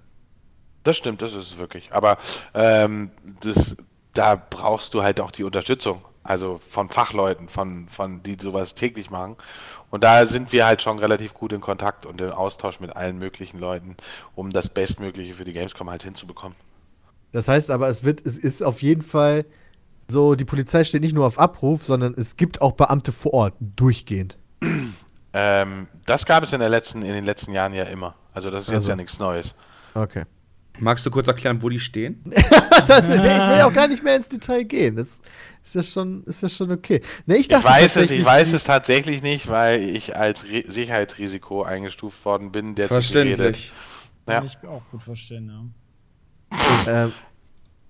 das stimmt, das ist es wirklich. Aber ähm, das, da brauchst du halt auch die Unterstützung, also von Fachleuten, von, von die sowas täglich machen. Und da sind wir halt schon relativ gut in Kontakt und im Austausch mit allen möglichen Leuten, um das Bestmögliche für die Gamescom halt hinzubekommen. Das heißt aber, es wird, es ist auf jeden Fall so, die Polizei steht nicht nur auf Abruf, sondern es gibt auch Beamte vor Ort, durchgehend. Ähm, das gab es in, der letzten, in den letzten Jahren ja immer. Also das ist jetzt Also. ja nichts Neues. Okay. Magst du kurz erklären, wo die stehen? Das, nee, ich will auch gar nicht mehr ins Detail gehen. Das ist ja schon, ist ja schon okay. Nee, ich Ich dachte weiß es, tatsächlich, ich weiß es tatsächlich nicht, weil ich als Re Sicherheitsrisiko eingestuft worden bin, der zu redet. Verständlich. Ja. Kann ich auch gut verstehen, ja. Ähm,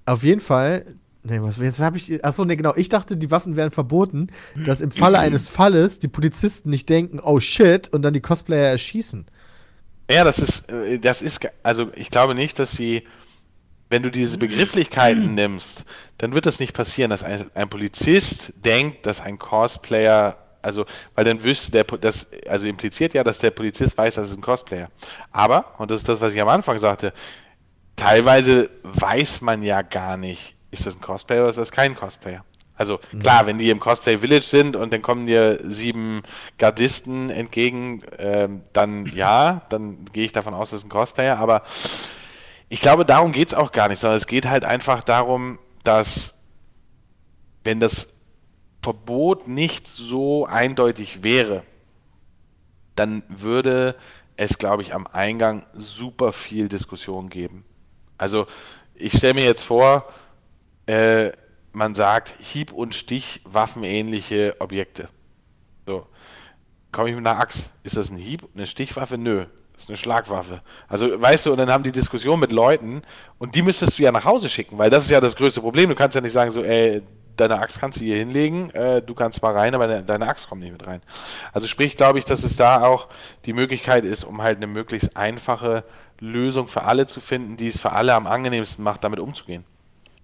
auf jeden Fall. Nee, was jetzt habe ich. Achso, nee, genau. Ich dachte, die Waffen wären verboten, dass im Falle eines Falles die Polizisten nicht denken, oh shit, und dann die Cosplayer erschießen. Ja, das ist, äh, das ist, also ich glaube nicht, dass sie, wenn du diese Begrifflichkeiten nimmst, dann wird das nicht passieren, dass ein, ein Polizist denkt, dass ein Cosplayer, also, weil dann wüsste der, das, also impliziert ja, dass der Polizist weiß, das ist ein Cosplayer. Aber, und das ist das, was ich am Anfang sagte, teilweise weiß man ja gar nicht, ist das ein Cosplayer oder ist das kein Cosplayer. Also klar, wenn die im Cosplay Village sind und dann kommen dir sieben Gardisten entgegen, ähm, dann ja, dann gehe ich davon aus, das ist ein Cosplayer, aber ich glaube, darum geht es auch gar nicht, sondern es geht halt einfach darum, dass wenn das Verbot nicht so eindeutig wäre, dann würde es, glaube ich, am Eingang super viel Diskussion geben. Also ich stelle mir jetzt vor, äh, man sagt Hieb- und Stich waffenähnliche Objekte. So. Komme ich mit einer Axt? Ist das ein Hieb? Eine Stichwaffe? Nö. Das ist eine Schlagwaffe. Also, weißt du, und dann haben die Diskussion mit Leuten und die müsstest du ja nach Hause schicken, weil das ist ja das größte Problem. Du kannst ja nicht sagen, so, ey, deine Axt kannst du hier hinlegen, äh, du kannst mal rein, aber de deine Axt kommt nicht mit rein. Also, sprich, glaube ich, dass es da auch die Möglichkeit ist, um halt eine möglichst einfache Lösung für alle zu finden, die es für alle am angenehmsten macht, damit umzugehen.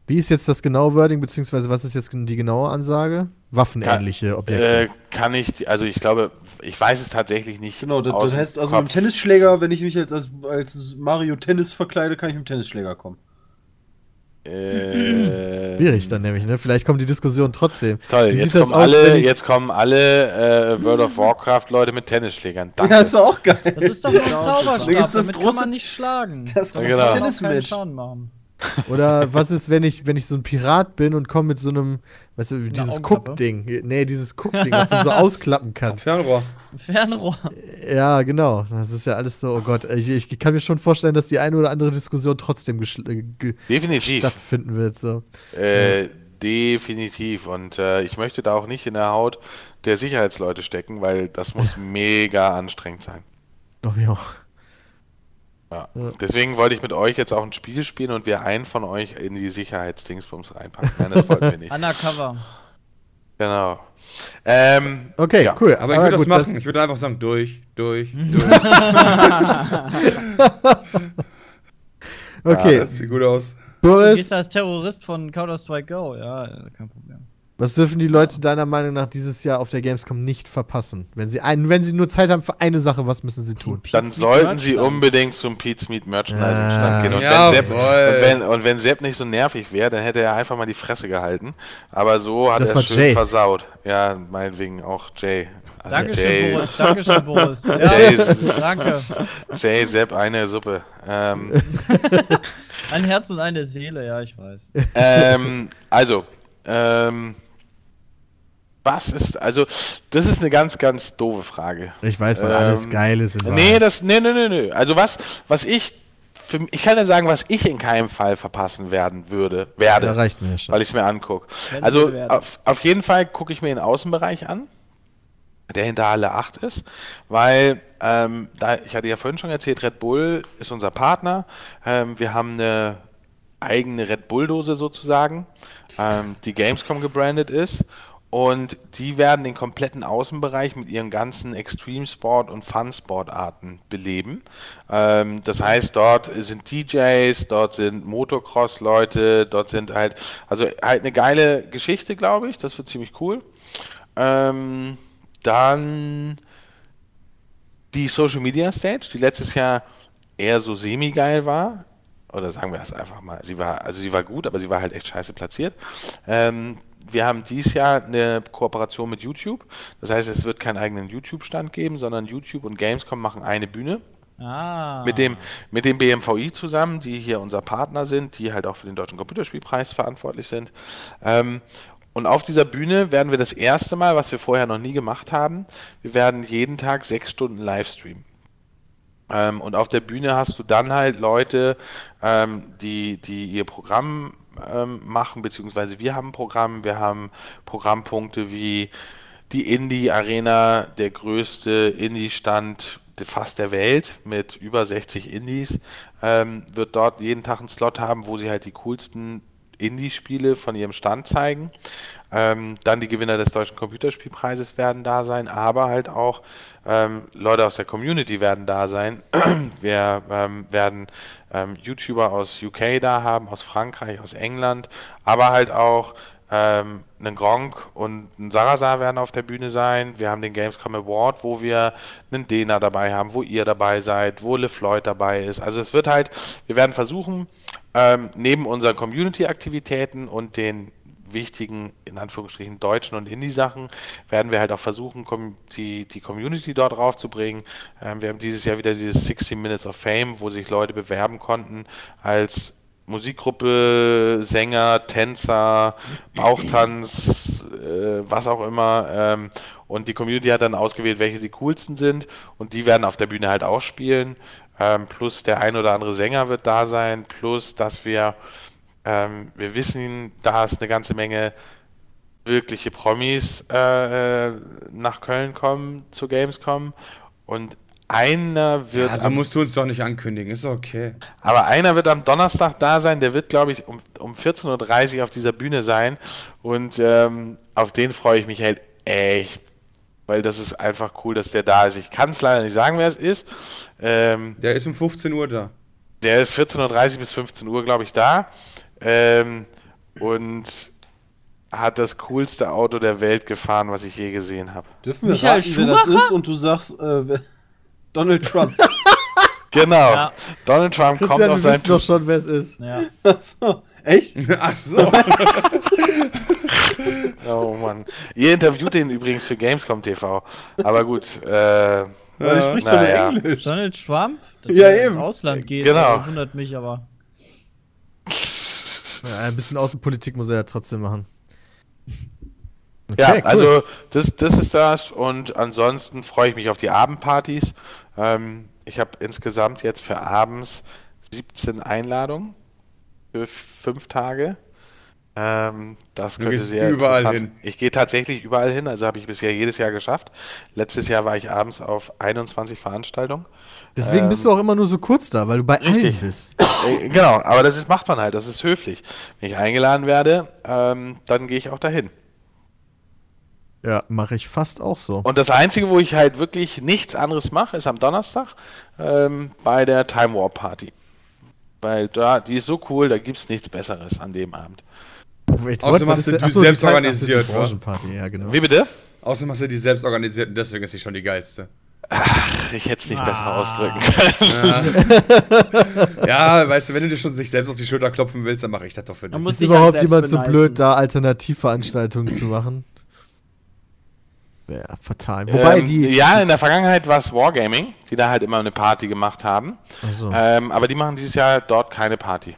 Wie ist jetzt das genaue Wording, beziehungsweise was ist jetzt die genaue Ansage? Waffenähnliche Objekte. Äh, kann ich, also ich glaube, ich weiß es tatsächlich nicht. Genau, das, aus das heißt, also mit dem Kopf. Tennisschläger, wenn ich mich jetzt als, als Mario Tennis verkleide, kann ich mit dem Tennisschläger kommen. Äh, Schwierig dann nämlich, ne? Vielleicht kommt die Diskussion trotzdem. toll, jetzt kommen, aus, alle, ich- jetzt kommen alle äh, World of Warcraft-Leute mit Tennisschlägern. Danke. Ja, ist doch auch geil. Das ist doch ein Da Zauberstab, damit kann große- man nicht schlagen. Das große genau. kann auch keinen Tennismatch. Oder was ist, wenn ich, wenn ich so ein Pirat bin und komme mit so einem, weißt du, dieses? Guckding. Nee, dieses Guckding, das du so ausklappen kannst. Fernrohr. Fernrohr. Ja, genau. Das ist ja alles so, oh Gott. Ich, ich kann mir schon vorstellen, dass die eine oder andere Diskussion trotzdem äh, Definitiv. stattfinden wird. So. Äh, definitiv. Und äh, ich möchte da auch nicht in der Haut der Sicherheitsleute stecken, weil das muss mega anstrengend sein. Doch, ja. Ja. Deswegen wollte ich mit euch jetzt auch ein Spiel spielen und wir einen von euch in die Sicherheitsdingsbums reinpacken. Nein, das wollten wir nicht. Undercover. Genau. Ähm, Okay, ja. cool. Aber ich würde das gut, machen. ich würde einfach sagen, durch, durch, durch. okay, Ja, das sieht gut aus. Du Boris, gehst als Terrorist von Counter-Strike Go. Ja, ja, kein Problem. Was dürfen die Leute deiner Meinung nach dieses Jahr auf der Gamescom nicht verpassen? Wenn sie, ein, wenn sie nur Zeit haben für eine Sache, was müssen sie tun? Dann Pete's sollten sie unbedingt zum Pete's Meat Merchandising Stand Ah. gehen. Und, Jawohl. wenn Sepp, und, wenn, und wenn Sepp nicht so nervig wäre, dann hätte er einfach mal die Fresse gehalten. Aber so hat Das er schön Jay. versaut. Ja, meinetwegen auch Jay. Dankeschön, Jay, Boris. Dankeschön, Boris. Ja, Jay, danke. Jay, Sepp, eine Suppe. Ähm, Ein Herz und eine Seele, ja, ich weiß. ähm, also, ähm, was ist, also, das ist eine ganz, ganz doofe Frage. Ich weiß, weil Ähm, alles geil ist. in Nee, das, nee, nee, nee, nee. Also was, was ich, für, ich kann ja sagen, was ich in keinem Fall verpassen werden würde, werde, Da reicht mir schon. weil ich es mir angucke. Also auf, auf jeden Fall gucke ich mir den Außenbereich an, der hinter Halle 8 ist, weil, ähm, da, ich hatte ja vorhin schon erzählt, Red Bull ist unser Partner. Ähm, wir haben eine eigene Red Bull-Dose sozusagen, ähm, die Gamescom gebrandet ist. Und die werden den kompletten Außenbereich mit ihren ganzen Extreme Sport und Fun Sportarten beleben. Ähm, das heißt, dort sind DJs, dort sind Motocross-Leute, dort sind halt, also halt eine geile Geschichte, glaube ich. Das wird ziemlich cool. Ähm, dann die Social Media Stage, die letztes Jahr eher so semi-geil war. Oder sagen wir das einfach mal. Sie war, also sie war gut, aber sie war halt echt scheiße platziert. Ähm, wir haben dieses Jahr eine Kooperation mit YouTube. Das heißt, es wird keinen eigenen YouTube-Stand geben, sondern YouTube und Gamescom machen eine Bühne Ah. mit dem, mit dem BMVI zusammen, die hier unser Partner sind, die halt auch für den Deutschen Computerspielpreis verantwortlich sind. Ähm, und auf dieser Bühne werden wir das erste Mal, was wir vorher noch nie gemacht haben, wir werden jeden Tag sechs Stunden Livestreamen. Ähm, und auf der Bühne hast du dann halt Leute, ähm, die, die ihr Programm ähm, machen, beziehungsweise wir haben Programm, wir haben Programmpunkte wie die Indie-Arena, der größte Indie-Stand fast der Welt mit über 60 Indies, ähm, wird dort jeden Tag einen Slot haben, wo sie halt die coolsten Indie-Spiele von ihrem Stand zeigen. Ähm, dann die Gewinner des Deutschen Computerspielpreises werden da sein, aber halt auch ähm, Leute aus der Community werden da sein. Wir ähm, werden ähm, YouTuber aus UK da haben, aus Frankreich, aus England, aber halt auch ähm, einen Gronk und ein Sarasa werden auf der Bühne sein. Wir haben den Gamescom Award, wo wir einen Dena dabei haben, wo ihr dabei seid, wo LeFloid dabei ist. Also es wird halt, wir werden versuchen, ähm, neben unseren Community-Aktivitäten und den wichtigen, in Anführungsstrichen, deutschen und Indie-Sachen, werden wir halt auch versuchen, die, die Community dort raufzubringen. Ähm, wir haben dieses Jahr wieder dieses 60 Minutes of Fame, wo sich Leute bewerben konnten als Musikgruppe, Sänger, Tänzer, Bauchtanz, äh, was auch immer. Ähm, und die Community hat dann ausgewählt, welche die coolsten sind. Und die werden auf der Bühne halt auch spielen. Ähm, plus der ein oder andere Sänger wird da sein. Plus, dass wir, ähm, wir wissen, da ist eine ganze Menge wirkliche Promis äh, äh, nach Köln kommen zur Gamescom. Und einer wird Also am musst du uns doch nicht ankündigen, ist okay. aber einer wird am Donnerstag da sein, der wird, glaube ich, um, um 14.30 Uhr auf dieser Bühne sein. Und ähm, auf den freue ich mich halt echt. Weil das ist einfach cool, dass der da ist. Ich kann es leider nicht sagen, wer es ist. Ähm, Der ist um 15 Uhr da. der ist 14.30 Uhr bis 15 Uhr, glaube ich, da. Ähm, und hat das coolste Auto der Welt gefahren, was ich je gesehen habe. Dürfen wir Michael raten, wer das ist und du sagst äh, Donald Trump. Genau. Ja. Donald Trump kommt Christian, auf wir sein wissen doch schon, wer es ist. Ja. Achso, echt? Ach so. Oh Mann. Ihr interviewt den übrigens für Gamescom TV. Aber gut. Äh, der spricht doch nur naja. Englisch. Donald Trump? Dass Ja, er ins eben. Ausland geht, Genau. wundert mich aber. Ja, ein bisschen Außenpolitik muss er ja trotzdem machen. Ja, Okay, cool. also das, das ist das und ansonsten freue ich mich auf die Abendpartys. Ähm, ich habe insgesamt jetzt für abends 17 Einladungen für fünf Tage. Ähm, das Du könnte sehr überall interessant. hin. Ich gehe tatsächlich überall hin, also habe ich bisher jedes Jahr geschafft. Letztes Jahr war ich abends auf 21 Veranstaltungen. Deswegen bist du auch immer nur so kurz da, weil du bei allen Richtig. bist. Äh, genau, aber das ist, macht man halt, das ist höflich. Wenn ich eingeladen werde, ähm, dann gehe ich auch dahin. Ja, mache ich fast auch so. Und das Einzige, wo ich halt wirklich nichts anderes mache, ist am Donnerstag ähm, bei der Time Warp Party. Weil da, die ist so cool, da gibt es nichts Besseres an dem Abend. Wait, Außerdem hast Was du die achso, selbst Teil- organisiert, die wa? Branchenparty, ja, genau. Wie bitte? Außerdem hast du die selbst organisiert und deswegen ist die schon die geilste. Ich hätte es nicht besser Ah. ausdrücken können. Ja, weißt du, wenn du dir schon sich selbst auf die Schulter klopfen willst, dann mache ich das doch für dich. muss Ist überhaupt halt selbst jemand so beneisen. blöd, da Alternativveranstaltungen zu machen? Ja, fatal. Wobei ähm, die. Ja, in der Vergangenheit war es Wargaming, die da halt immer eine Party gemacht haben. Achso, Ähm, aber die machen dieses Jahr dort keine Party.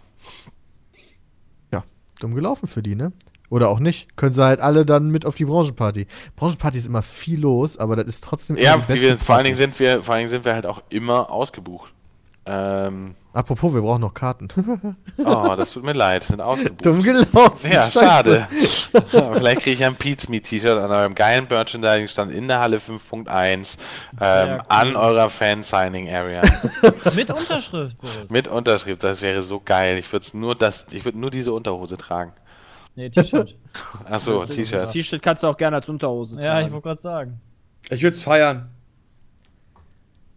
ja, dumm gelaufen für die, ne? Oder auch nicht. Können sie halt alle dann mit auf die Branchenparty. Branchenparty ist immer viel los, aber das ist trotzdem immer Ja, die die beste wir, vor allen. Dingen sind wir, vor allen Dingen sind wir halt auch immer ausgebucht. Ähm, Apropos, wir brauchen noch Karten. oh, das tut mir leid, sind ausgebucht. dumm gelaufen. Ja, Scheiße. schade. Vielleicht kriege ich ein Pizza Me T-Shirt an eurem geilen Merchandising stand in der Halle 5.1 ähm, Ja, cool. an eurer Fan-Signing Area Mit Unterschrift, Boris. mit Unterschrift. Das wäre so geil. Ich würde nur das, ich würde nur diese Unterhose tragen. Nee, T-Shirt. Achso, T-Shirt. T-Shirt kannst du auch gerne als Unterhose tragen. ja, ich wollte gerade sagen. Ich würde es feiern.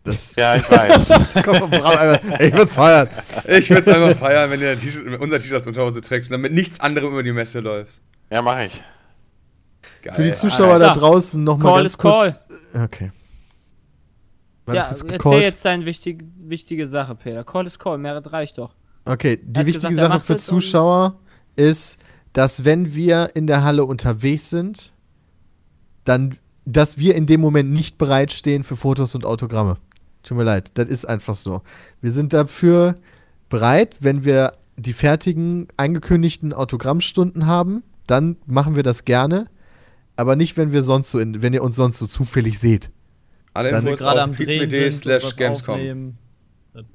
Das, Ja, ich weiß. Ich würd's feiern. Ich würde es einfach feiern, wenn du T-Shirt- unser T-Shirt als Unterhose trägst und damit nichts anderem über die Messe läufst. Ja, mache ich. Geil. Für die Zuschauer da Alter. draußen nochmal Call ganz is kurz. Okay. War ja, jetzt erzähl jetzt deine wichtig, wichtige Sache, Peter. Call is call, mehrere reicht doch. Okay, die wichtige gesagt, Sache für es Zuschauer ist, dass wenn wir in der Halle unterwegs sind, dann, dass wir in dem Moment nicht bereitstehen für Fotos und Autogramme. Tut mir leid, das ist einfach so. Wir sind dafür bereit, wenn wir die fertigen, angekündigten Autogrammstunden haben, dann machen wir das gerne. Aber nicht, wenn wir sonst so in, wenn ihr uns sonst so zufällig seht. Alle Dann- Wenn wir Infos gerade auf am Drehen slash Gamescom.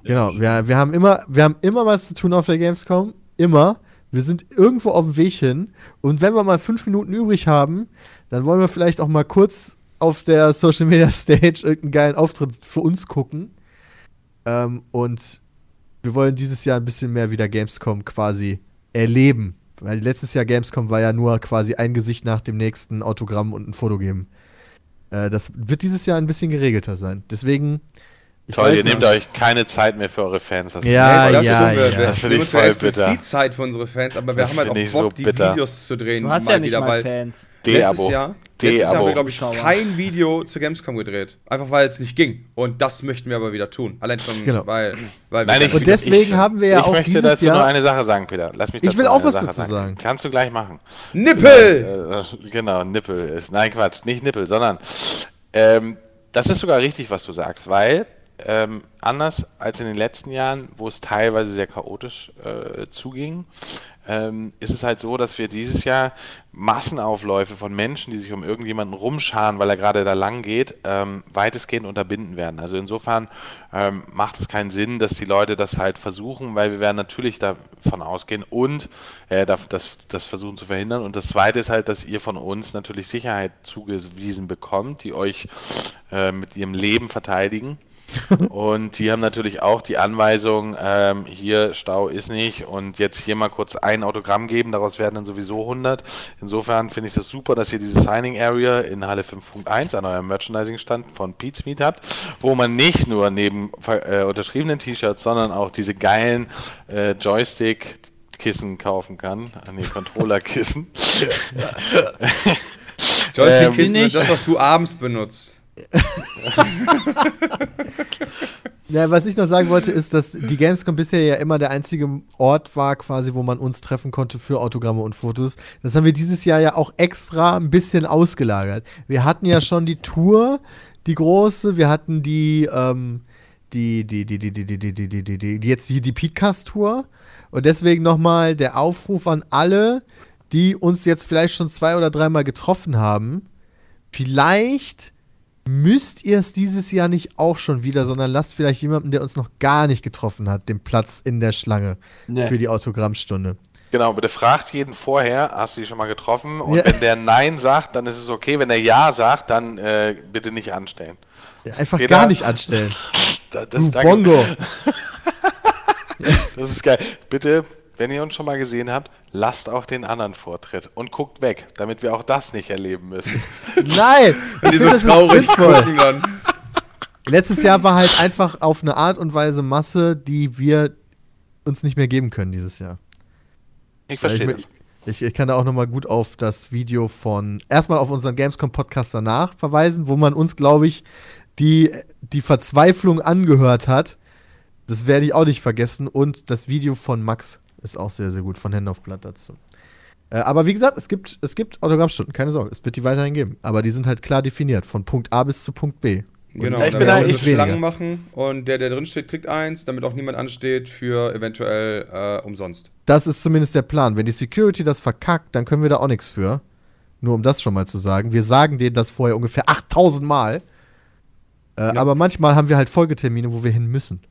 Genau, wir, wir, haben immer, wir haben immer was zu tun auf der Gamescom. Immer. Wir sind irgendwo auf dem Weg hin. Und wenn wir mal fünf Minuten übrig haben, dann wollen wir vielleicht auch mal kurz auf der Social Media Stage irgendeinen geilen Auftritt für uns gucken. Ähm, und wir wollen dieses Jahr ein bisschen mehr wieder Gamescom quasi erleben. Weil letztes Jahr Gamescom war ja nur quasi ein Gesicht nach dem nächsten Autogramm und ein Foto geben. Äh, das wird dieses Jahr ein bisschen geregelter sein. Deswegen. Ich Toll, ihr nehmt nicht. euch keine Zeit mehr für eure Fans. Das Ja, ja, ist dumm, wir- ja. Wir, Das find wir ich voll bitter. Zeit für unsere Fans, aber wir Das haben halt auch ich so Bock, die bitter. Videos zu drehen. Du hast mal ja nicht wieder, mal Fans. Letztes D-Abo. Jahr, letztes Jahr haben wir, glaube ich, kein Video zu Gamescom gedreht. Einfach weil es nicht ging. Und das möchten wir aber wieder tun. Allein schon, Genau. weil, weil Nein, wir ich- Und deswegen haben wir ja ich auch möchte dieses dazu Jahr. nur eine Sache sagen, Peter. Lass mich Ich dazu will auch was Sache dazu sagen. Kannst du gleich machen. Nippel! Äh, äh, genau, Nippel ist. Nein, Quatsch, nicht Nippel, sondern ähm, das ist sogar richtig, was du sagst, weil ähm, anders als in den letzten Jahren, wo es teilweise sehr chaotisch äh, zuging, ähm, ist es halt so, dass wir dieses Jahr Massenaufläufe von Menschen, die sich um irgendjemanden rumscharen, weil er gerade da lang geht, ähm, weitestgehend unterbinden werden. Also insofern ähm, macht es keinen Sinn, dass die Leute das halt versuchen, weil wir werden natürlich davon ausgehen und äh, das, das, versuchen zu verhindern. Und das Zweite ist halt, dass ihr von uns natürlich Sicherheit zugewiesen bekommt, die euch äh, mit ihrem Leben verteidigen. Und die haben natürlich auch die Anweisung, ähm, hier Stau ist nicht und jetzt hier mal kurz ein Autogramm geben, daraus werden dann sowieso 100. Insofern finde ich das super, dass ihr diese Signing Area in Halle 5.1 an eurem Merchandising-Stand von Pete's Meet habt, wo man nicht nur neben äh, unterschriebenen T-Shirts, sondern auch diese geilen äh, Joystick Kissen kaufen kann. Ah, nee, Controller-Kissen. Joystick-Kissen Ähm, das, was du abends benutzt. Ja, was ich noch sagen wollte, ist, dass die Gamescom bisher ja immer der einzige Ort war, quasi, wo man uns treffen konnte für Autogramme und Fotos. Das haben wir dieses Jahr ja auch extra ein bisschen ausgelagert. Wir hatten ja schon die Tour, die große, wir hatten die, ähm, die, die, die, die, die, die, die, die, die, die, die, jetzt die, die Podcast-Tour. Und deswegen nochmal der Aufruf an alle, die uns jetzt vielleicht schon zwei oder dreimal getroffen haben. Vielleicht müsst ihr es dieses Jahr nicht auch schon wieder, sondern lasst vielleicht jemanden, der uns noch gar nicht getroffen hat, den Platz in der Schlange Nee. für die Autogrammstunde. Genau, bitte fragt jeden vorher, hast du die schon mal getroffen? Und Ja. wenn der Nein sagt, dann ist es okay. Wenn der Ja sagt, dann äh, bitte nicht anstellen. Ja, einfach Peter? gar nicht anstellen. Da, das, Du. Bongo. das ist geil. Bitte, wenn ihr uns schon mal gesehen habt, lasst auch den anderen Vortritt und guckt weg, damit wir auch das nicht erleben müssen. Nein! Ich Die finde, so das ist traurig gucken dann. Letztes Jahr war halt einfach auf eine Art und Weise Masse, die wir uns nicht mehr geben können dieses Jahr. Ich verstehe ich, das. Ich, ich kann da auch nochmal gut auf das Video von, erstmal auf unseren Gamescom-Podcast danach verweisen, wo man uns, glaube ich, die, die Verzweiflung angehört hat. Das werde ich auch nicht vergessen. Und das Video von Max ist auch sehr, sehr gut, von Hände auf Blatt dazu. Äh, aber wie gesagt, es gibt, es gibt Autogrammstunden, keine Sorge, es wird die weiterhin geben. Aber die sind halt klar definiert, von Punkt A bis zu Punkt B. Genau, Ich bin eigentlich so Schlangen machen und der, der drin steht, kriegt eins, damit auch niemand ansteht für eventuell äh, umsonst. Das ist zumindest der Plan. Wenn die Security das verkackt, dann können wir da auch nichts für. Nur um das schon mal zu sagen. Wir sagen denen das vorher ungefähr 8000 Mal. Äh, Aber manchmal haben wir halt Folgetermine, wo wir hin müssen.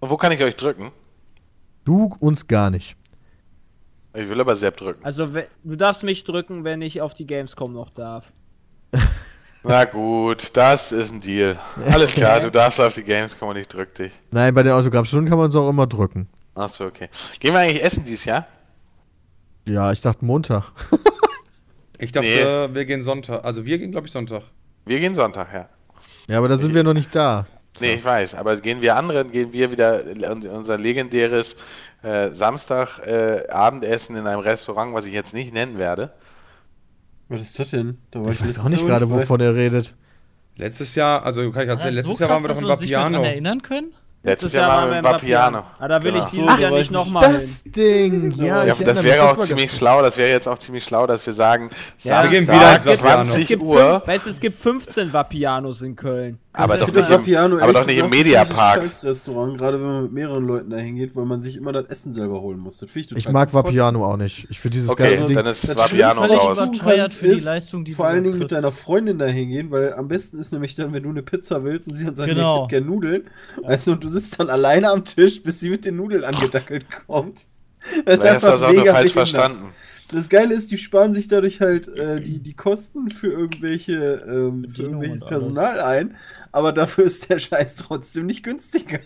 Und wo kann ich euch drücken? Du uns gar nicht. Ich will aber Sepp drücken. Also, du darfst mich drücken, wenn ich auf die Gamescom noch darf. Na gut, das ist ein Deal. Alles klar, du darfst auf die Gamescom und ich drück dich. Nein, bei den Autogrammstunden kann man uns auch immer drücken. Achso, okay. Gehen wir eigentlich essen dieses Jahr? Ja, ich dachte Montag. Ich dachte, Nee. wir gehen Sonntag. Also wir gehen, glaube ich, Sonntag. Wir gehen Sonntag, ja. Ja, aber da sind wir noch nicht da. Nee, ich weiß, aber gehen wir anderen, gehen wir wieder un- unser legendäres äh, Samstag äh, in einem Restaurant, was ich jetzt nicht nennen werde. Was ist das denn? Da war Ich weiß auch nicht Jahr gerade, wovon er redet. Letztes Jahr, also kann ich erzählen, letztes so Jahr waren wir doch in Vapiano. erinnern können? Letztes Jahr waren wir im Vapiano. Ah, da will Genau. ich dieses so Jahr nicht ich nochmal hin. Das Ding! Ja, Ja, ich das wäre auch ziemlich schlau, das wäre jetzt auch ziemlich schlau, dass wir sagen, Ja. Wir gehen wieder ins Vapiano. Es 20 gibt, Uhr, fünf, weißt, du, es gibt 15 Vapianos in Köln. aber doch nicht im, Vapiano, aber ehrlich doch nicht im gesagt, ein Mediapark. ziemliches Scheißrestaurant, gerade wenn man mit mehreren Leuten da hingeht, weil man sich immer das Essen selber holen muss. Das ich total Ich mag. Vapiano auch nicht. Ich finde dieses Okay, ganze Ding. dann ist Das Vapiano raus. Überteuert für die ist Leistung, die Vor allen Dingen mit deiner Freundin da hingehen, weil am besten ist nämlich dann, wenn du eine Pizza willst und sie dann sagt, Genau. ich hätte gerne Nudeln. Weißt du, und du sitzt dann alleine am Tisch, bis sie mit den Nudeln angedackelt kommt. Das Vielleicht hast du das auch nur mega falsch behindert. verstanden. Das Geile ist, die sparen sich dadurch halt äh, die, die Kosten für irgendwelche ähm, für irgendwelches und alles. Personal ein, aber dafür ist der Scheiß trotzdem nicht günstiger.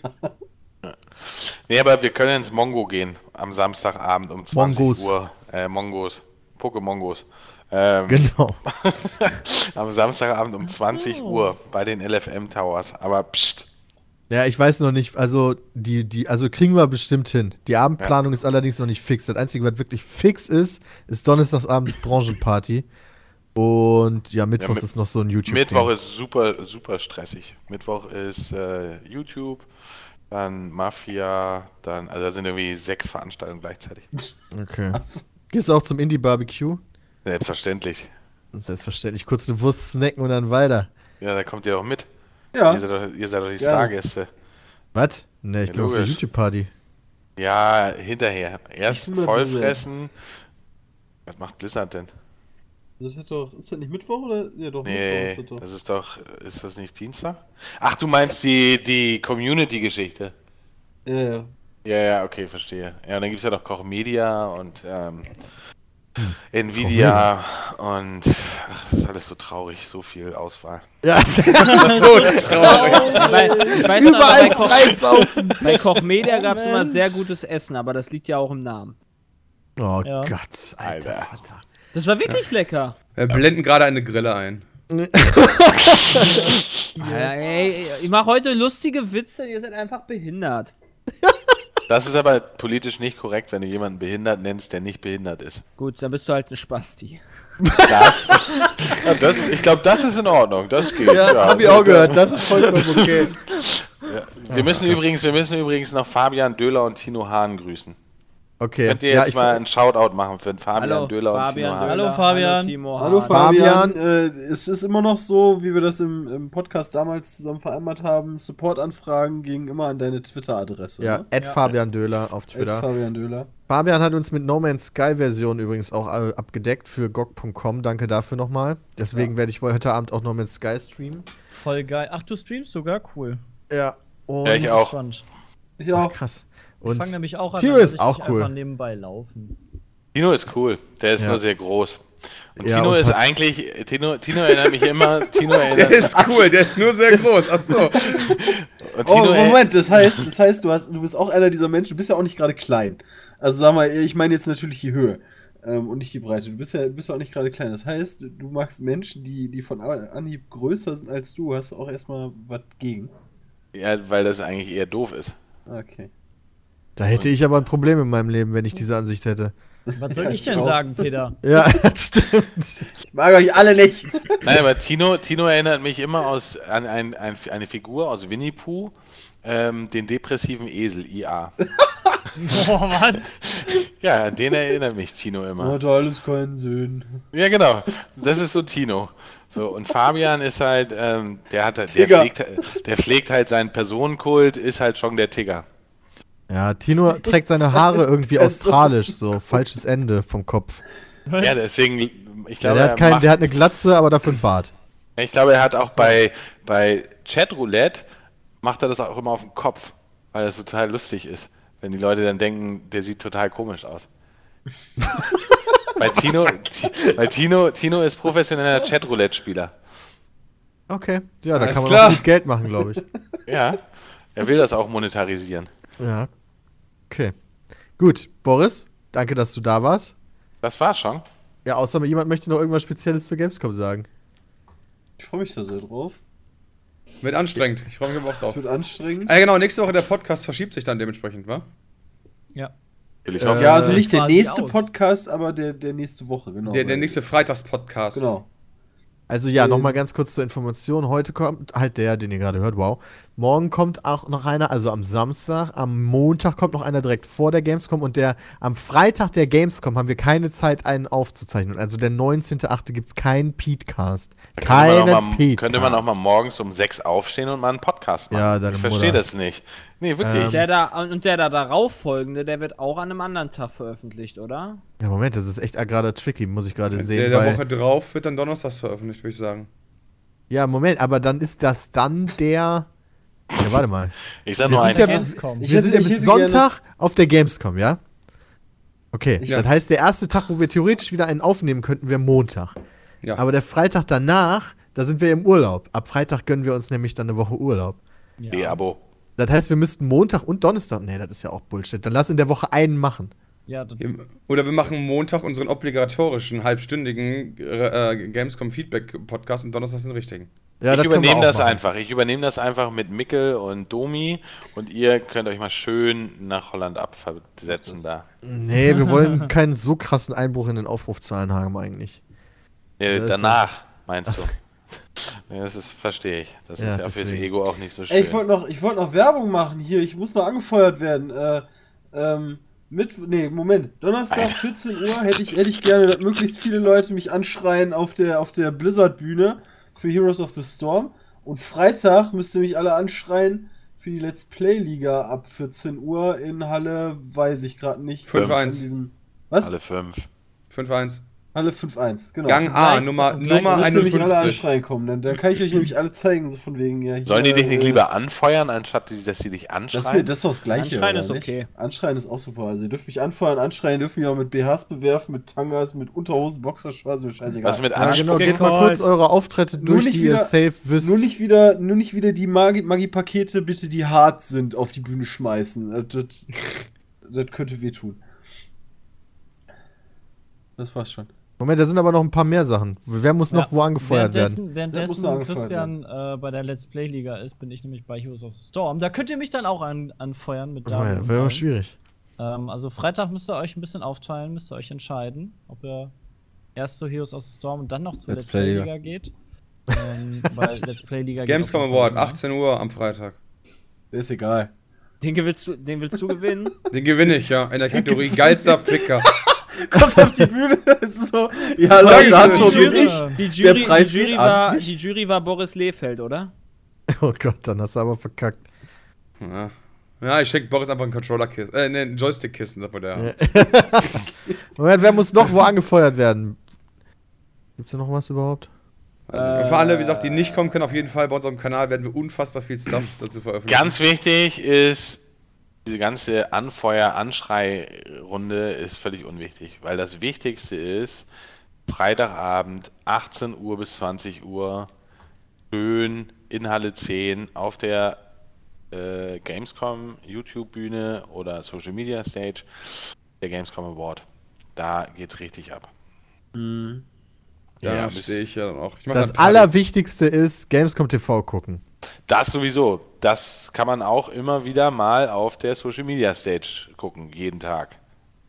Nee, aber wir können ins Mongo gehen am Samstagabend um 20 Mongos. Uhr. Äh, Mongos. Pokémongos. Ähm, Genau. am Samstagabend um 20 Uhr bei den LFM Towers. Aber pst, Ja, ich weiß noch nicht, also die, die, also kriegen wir bestimmt hin. Die Abendplanung ist allerdings noch nicht fix. Das Einzige, was wirklich fix ist, ist Donnerstagsabends Branchenparty. Und ja, Mittwochs mit- ist noch so ein YouTube. Mittwoch ist super, super stressig. Mittwoch ist äh, YouTube, dann Mafia, dann, also da sind irgendwie sechs Veranstaltungen gleichzeitig. Okay. Gehst du auch zum Indie Barbecue? Selbstverständlich. Selbstverständlich. Kurz eine Wurst snacken und dann weiter. Ja, da kommt ihr doch mit. Ja, Ihr, seid doch, ihr seid doch die Ja. Stargäste. Was? Ne, ich Ja, bin auf der. YouTube-Party. Ja, hinterher. Erst vollfressen. Was macht Blizzard denn? das ist doch, ist das nicht Mittwoch oder? Ja, doch, Nee, Mittwoch ist das doch. das ist doch, ist das nicht Dienstag? Ach, du meinst die, die Community-Geschichte. Ja, ja. Ja, ja, okay, verstehe. Ja, und dann gibt es ja noch Koch Media und ähm, Nvidia und ach, das ist alles so traurig, so viel Auswahl. Ja, So traurig. Weil, ich weiß noch, bei überall Koch, bei Koch Media gab es immer sehr gutes Essen, aber das liegt ja auch im Namen. Oh Ja. Gott, alter Alter. Vater. Das war wirklich lecker. Wir blenden gerade eine Grille ein. Ja, ey, ich mache heute lustige Witze, ihr seid einfach behindert. Das ist aber politisch nicht korrekt, wenn du jemanden behindert nennst, der nicht behindert ist. Gut, dann bist du halt ein Spasti. Das, ja, das ich glaube, das ist in Ordnung. Das geht. Ja, hab ich auch gehört. Das ist vollkommen okay. Wir müssen übrigens, wir müssen übrigens noch Fabian Döhler und Tino Hahn grüßen. Okay. Könnt ihr ja, jetzt ich, mal einen Shoutout machen für Fabian Döhler und Tino Hahn? Hallo, Fabian. Timo Hallo Hahn. Fabian, Fabian. Äh, es ist immer noch so, wie wir das im, im Podcast damals zusammen vereinbart haben. Supportanfragen gingen immer an deine Twitter-Adresse. ja, ne? Ed Fabian Döhler auf At Twitter. Fabian Döhler. Fabian hat uns mit No Man's Sky Version übrigens auch äh, abgedeckt für GOG.com. Danke dafür nochmal. Deswegen werde ich wohl heute Abend auch No Man's Sky streamen. Voll geil. Ach, du streamst sogar? Cool. Ja. Und Ja, ich auch. Spannend. Ich Ach, auch. Krass. Ich Und fange nämlich auch an, Tino ist auch cool. einfach nebenbei laufen. Tino ist cool. Der ist Ja. nur sehr groß. Und Ja, Tino und ist eigentlich, Tino, Tino erinnert mich immer, Tino Der erinnert, ist cool, der ist nur sehr groß. Achso. und Oh, Tino, Moment, das heißt, das heißt du, hast, du bist auch einer dieser Menschen, du bist ja auch nicht gerade klein. Also sag mal, ich meine jetzt natürlich die Höhe ähm, und nicht die Breite. Du bist ja, du bist ja auch nicht gerade klein. Das heißt, du magst Menschen, die, die von Anhieb größer sind als du, hast du auch erstmal was gegen. ja, weil das eigentlich eher doof ist. Okay. Da hätte ich aber ein Problem in meinem Leben, wenn ich diese Ansicht hätte. Was soll Ja, ich denn auch. sagen, Peter? Ja, das stimmt. Ich mag euch alle nicht. Nein, aber Tino, Tino erinnert mich immer aus, an ein, ein, eine Figur aus Winnie Pooh, ähm, den depressiven Esel, IA. Boah, was? Ja, an den erinnert mich Tino immer. Hat alles keinen Sinn. Ja, genau. Das ist so Tino. So, und Fabian ist halt, ähm, der hat halt, der pflegt, der pflegt halt seinen Personenkult, ist halt schon der Tigger. Ja, Tino trägt seine Haare irgendwie australisch, so falsches Ende vom Kopf. Ja, deswegen, ich Ja, glaube, der, hat er kein, macht, der hat eine Glatze, aber dafür einen Bart. ich glaube, er hat auch bei, bei Chatroulette, macht er das auch immer auf dem Kopf, weil das total lustig ist, wenn die Leute dann denken, der sieht total komisch aus. weil Tino, Ti- weil Tino, Tino ist professioneller Chatroulette-Spieler. Okay, ja, da Alles kann man klar. auch gut Geld machen, glaube ich. Ja, er will das auch monetarisieren. Ja. Okay. Gut, Boris, danke, dass du da warst. Das war's schon. Ja, außer jemand möchte noch irgendwas Spezielles zur Gamescom sagen. Ich freue mich da sehr drauf. Wird anstrengend. Ich freue mich aber auch drauf. wird anstrengend. Äh, genau, nächste Woche der Podcast verschiebt sich dann dementsprechend, wa? Ja. Ich Äh, hoffe, Ja, also nicht der nächste aus. Podcast, aber der, der nächste Woche, genau. Der, der nächste Freitagspodcast. Genau. Also ja, Ähm. nochmal ganz kurz zur Information. Heute kommt halt der, den ihr gerade hört, wow. Morgen kommt auch noch einer, also am Samstag, am Montag kommt noch einer direkt vor der Gamescom und der am Freitag der Gamescom haben wir keine Zeit, einen aufzuzeichnen. Also der 19.8. gibt es keinen Petecast. könnte man, auch Keinen mal, Petecast. könnte man auch mal morgens um sechs aufstehen und mal einen Podcast machen. Ja, deine ich verstehe das nicht. Nee, wirklich. Ähm. Der da, und der da darauf folgende, der wird auch an einem anderen Tag veröffentlicht, oder? Ja, Moment, das ist echt gerade tricky, muss ich gerade Der, sehen. der weil, Woche drauf wird dann Donnerstags veröffentlicht, würde ich sagen. ja, Moment, aber dann ist das dann der. Ja, warte mal. Ich sag Wir nur sind eins. ja- Gamescom. Wir sind ja bis Sonntag auf der Gamescom, ja? Okay, Ja. das heißt, der erste Tag, wo wir theoretisch wieder einen aufnehmen könnten, wäre Montag. Ja. Aber der Freitag danach, da sind wir im Urlaub. Ab Freitag gönnen wir uns nämlich dann eine Woche Urlaub. Ja. Abo. Das heißt, wir müssten Montag und Donnerstag. Nee, das ist ja auch Bullshit. Dann lass in der Woche einen machen. Ja, Oder wir machen Montag unseren obligatorischen, halbstündigen äh, Gamescom-Feedback-Podcast und Donnerstag den richtigen. Ja, ich das übernehme das machen. einfach. Ich übernehme das einfach mit Mickel und Domi und ihr könnt euch mal schön nach Holland abversetzen da. Nee, wir wollen keinen so krassen Einbruch in den Aufrufzahlen haben eigentlich. Nee, Das danach, meinst du? Nee, das ist, verstehe ich. Das Ja, ist ja fürs deswegen. Ego auch nicht so schön. Ey, ich wollte noch, ich wollte noch Werbung machen hier. Ich muss noch angefeuert werden. Äh, ähm, mit, nee, Moment. Donnerstag 14 Uhr hätte ich, hätte ich gerne, dass möglichst viele Leute mich anschreien auf der, auf der Blizzard-Bühne für Heroes of the Storm. Und Freitag müsst ihr mich alle anschreien für die Let's Play-Liga ab 14 Uhr in Halle, weiß ich gerade nicht. 5-1. In diesem- Was? Alle fünf. 5-1. Halle 5-1, genau. Gang A, Gleich- Nummer, gleich- Nummer Müsst ihr mich alle 51. anschreien kommen, dann, dann kann ich euch nämlich alle zeigen, so von wegen, ja. hier, Sollen die dich nicht äh, lieber anfeuern, anstatt dass sie dich Das ist, mir, anschreien? das ist doch das Gleiche. Anschreien ist nicht? okay. Anschreien ist auch super. Also, ihr dürft mich anfeuern, anschreien, dürft mich auch mit BHs bewerfen, mit Tangas, mit Unterhosen, Boxershorts, mir scheißegal. Was mit Ja, Anspucken? genau, geht mal kurz eure Auftritte Nur durch, nicht die ihr wieder- safe wisst. nur nicht wieder, nur nicht wieder die Magi- Magi-Pakete, bitte, die hart sind, auf die Bühne schmeißen. Das, das, das könnte wehtun. Das war's schon. Moment, da sind aber noch ein paar mehr Sachen. Wer muss noch Ja. wo angefeuert werden? währenddessen, muss noch währenddessen angefeuert Christian äh, bei der Let's Play Liga ist, bin ich nämlich bei Heroes of the Storm. Da könnt ihr mich dann auch an, anfeuern mit Oh, Damen ja, wäre schwierig. Ähm, also Freitag müsst ihr euch ein bisschen aufteilen, müsst ihr euch entscheiden, ob ihr erst zu Heroes of the Storm und dann noch zur Let's Let's, Play Play Liga. Geht. ähm, weil Let's Play Liga geht Gamescom Award, immer. 18 Uhr am Freitag. Ist egal. Den willst du, den willst du gewinnen? Den gewinne ich, ja. In der Kategorie geilster Ficker. Kommt auf die Bühne, es ist so. Ja. Leute, schon Jury, ich. die, Der Jury, Preis die, Jury geht an war, mich. die Jury war Boris Lehfeld, oder? Oh Gott, dann hast du aber verkackt. Ja, ja ich schenke Boris einfach ein Controller-Kissen. Äh, ne, ein Joystick-Kissen, sagt man der. Moment, wer muss noch wo angefeuert werden? Gibt's da noch was überhaupt? Also, für alle, wie gesagt, die nicht kommen können, auf jeden Fall bei unserem Kanal werden wir unfassbar viel Stuff dazu veröffentlichen. Ganz wichtig ist, diese ganze Anfeuer-Anschrei-Runde ist völlig unwichtig, weil das Wichtigste ist, Freitagabend, 18 Uhr bis 20 Uhr, schön in Halle 10 auf der äh, Gamescom YouTube-Bühne oder Social Media Stage, der Gamescom Award. Da geht's richtig ab. Da Ja, stehe ich ja dann auch. Das. Allerwichtigste ist Gamescom TV gucken. Das sowieso. Das kann man auch immer wieder mal auf der Social Media Stage gucken, jeden Tag.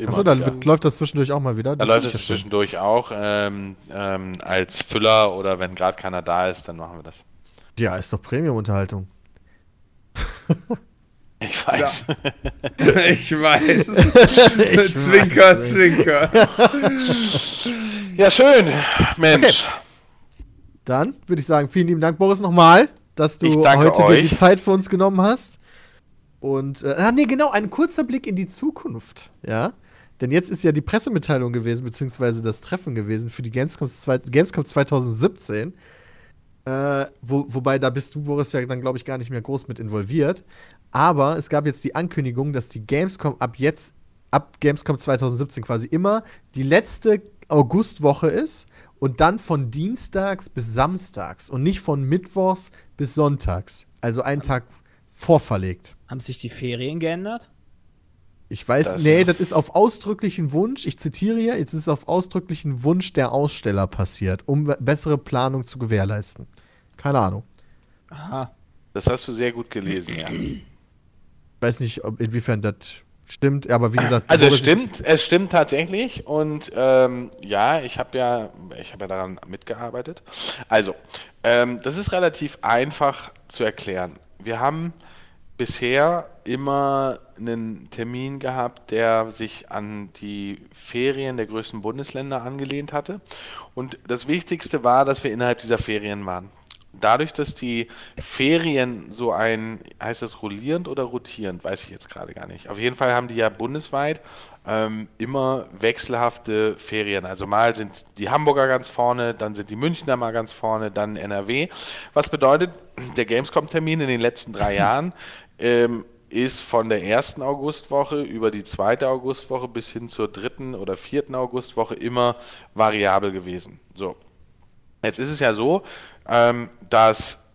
Achso, da läuft das zwischendurch auch mal wieder. Da Das läuft finde es ich ja schön. zwischendurch auch ähm, ähm, als Füller oder wenn gerade keiner da ist, dann machen wir das. Ja, ist doch Premium-Unterhaltung. Ich weiß. ich weiß. zwinker, zwinker. Ja, schön, Mensch. Dann würde ich sagen, vielen lieben Dank, Boris, nochmal, dass du heute dir die Zeit für uns genommen hast. Und, äh, ah, nee, genau, ein kurzer Blick in die Zukunft, ja. Denn jetzt ist ja die Pressemitteilung gewesen, beziehungsweise das Treffen gewesen für die Gamescom, Gamescom 2017. Äh, wo, wobei, da bist du, Boris, ja dann, glaube ich, gar nicht mehr groß mit involviert. Aber es gab jetzt die Ankündigung, dass die Gamescom ab jetzt, ab Gamescom 2017 quasi immer die letzte Augustwoche ist und dann von Dienstags bis Samstags und nicht von Mittwochs bis Sonntags. Also einen Tag vorverlegt. Haben sich die Ferien geändert? Ich weiß, Das- nee, das ist auf ausdrücklichen Wunsch, ich zitiere hier, jetzt ist es auf ausdrücklichen Wunsch der Aussteller passiert, um be- bessere Planung zu gewährleisten. Keine Ahnung. Aha. Das hast du sehr gut gelesen, ja. Ich weiß nicht, ob, inwiefern das stimmt, aber wie gesagt. Also es stimmt, es stimmt tatsächlich und ähm, ja, ich habe ja, ich habe ja daran mitgearbeitet. Also, ähm, das ist relativ einfach zu erklären. Wir haben bisher immer einen Termin gehabt, der sich an die Ferien der größten Bundesländer angelehnt hatte. Und das Wichtigste war, dass wir innerhalb dieser Ferien waren. Dadurch, dass die Ferien so ein, heißt das rollierend oder rotierend, weiß ich jetzt gerade gar nicht. Auf jeden Fall haben die ja bundesweit ähm, immer wechselhafte Ferien. Also mal sind die Hamburger ganz vorne, dann sind die Münchner mal ganz vorne, dann NRW. Was bedeutet, der Gamescom-Termin in den letzten drei Jahren ähm, ist von der ersten Augustwoche über die zweite Augustwoche bis hin zur dritten oder vierten Augustwoche immer variabel gewesen. So. Jetzt ist es ja so, ähm, dass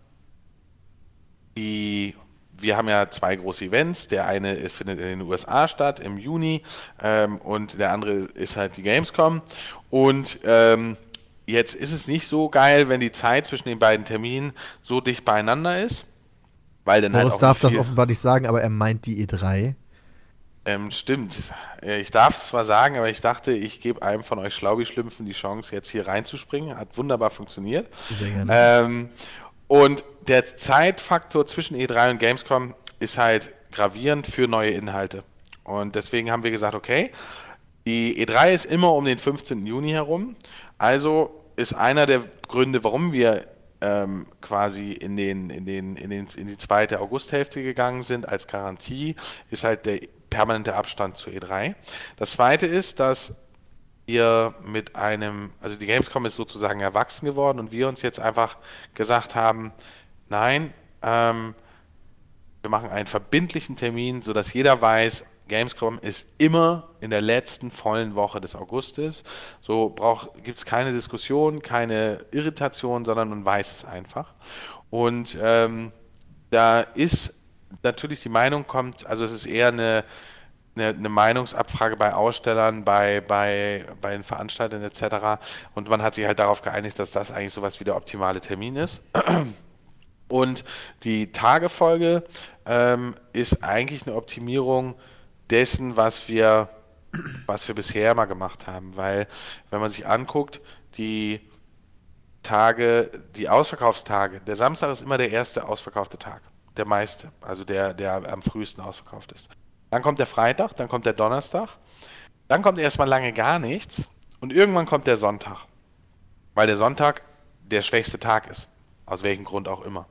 die, wir haben ja zwei große Events. Der eine findet in den USA statt im Juni ähm, und der andere ist halt die Gamescom. Und ähm, jetzt ist es nicht so geil, wenn die Zeit zwischen den beiden Terminen so dicht beieinander ist. Weil dann halt Boris auch darf das offenbar nicht sagen, aber er meint die E E3. Ähm, stimmt. Äh, Ich darf es zwar sagen, aber ich dachte, ich gebe einem von euch Schlaubi-Schlümpfen die Chance, jetzt hier reinzuspringen. Hat wunderbar funktioniert. Sehr gerne. Ähm, und der Zeitfaktor zwischen E3 und Gamescom ist halt gravierend für neue Inhalte. Und deswegen haben wir gesagt, okay, die E3 ist immer um den 15. Juni herum. Also ist einer der Gründe, warum wir ähm, quasi in, den, in, den, in, den, in die zweite Augusthälfte gegangen sind als Garantie, ist halt der permanente Abstand zur E3. Das zweite ist, dass wir mit einem, also die Gamescom ist sozusagen erwachsen geworden und wir uns jetzt einfach gesagt haben, nein, ähm, wir machen einen verbindlichen Termin, sodass jeder weiß, Gamescom ist immer in der letzten vollen Woche des Augustes. So gibt es keine Diskussion, keine Irritation, sondern man weiß es einfach. Und ähm, da ist natürlich die Meinung kommt, also es ist eher eine, eine, eine Meinungsabfrage bei Ausstellern, bei, bei, bei den Veranstaltern etc. Und man hat sich halt darauf geeinigt, dass das eigentlich sowas wie der optimale Termin ist. Und die Tagefolge ähm, ist eigentlich eine Optimierung dessen, was wir, was wir bisher mal gemacht haben. Weil, wenn man sich anguckt, die Tage, die Ausverkaufstage, der Samstag ist immer der erste ausverkaufte Tag. Der meiste, also der, der am frühesten ausverkauft ist. Dann kommt der Freitag, dann kommt der Donnerstag, dann kommt erstmal lange gar nichts und irgendwann kommt der Sonntag. Weil der Sonntag der schwächste Tag ist. Aus welchem Grund auch immer.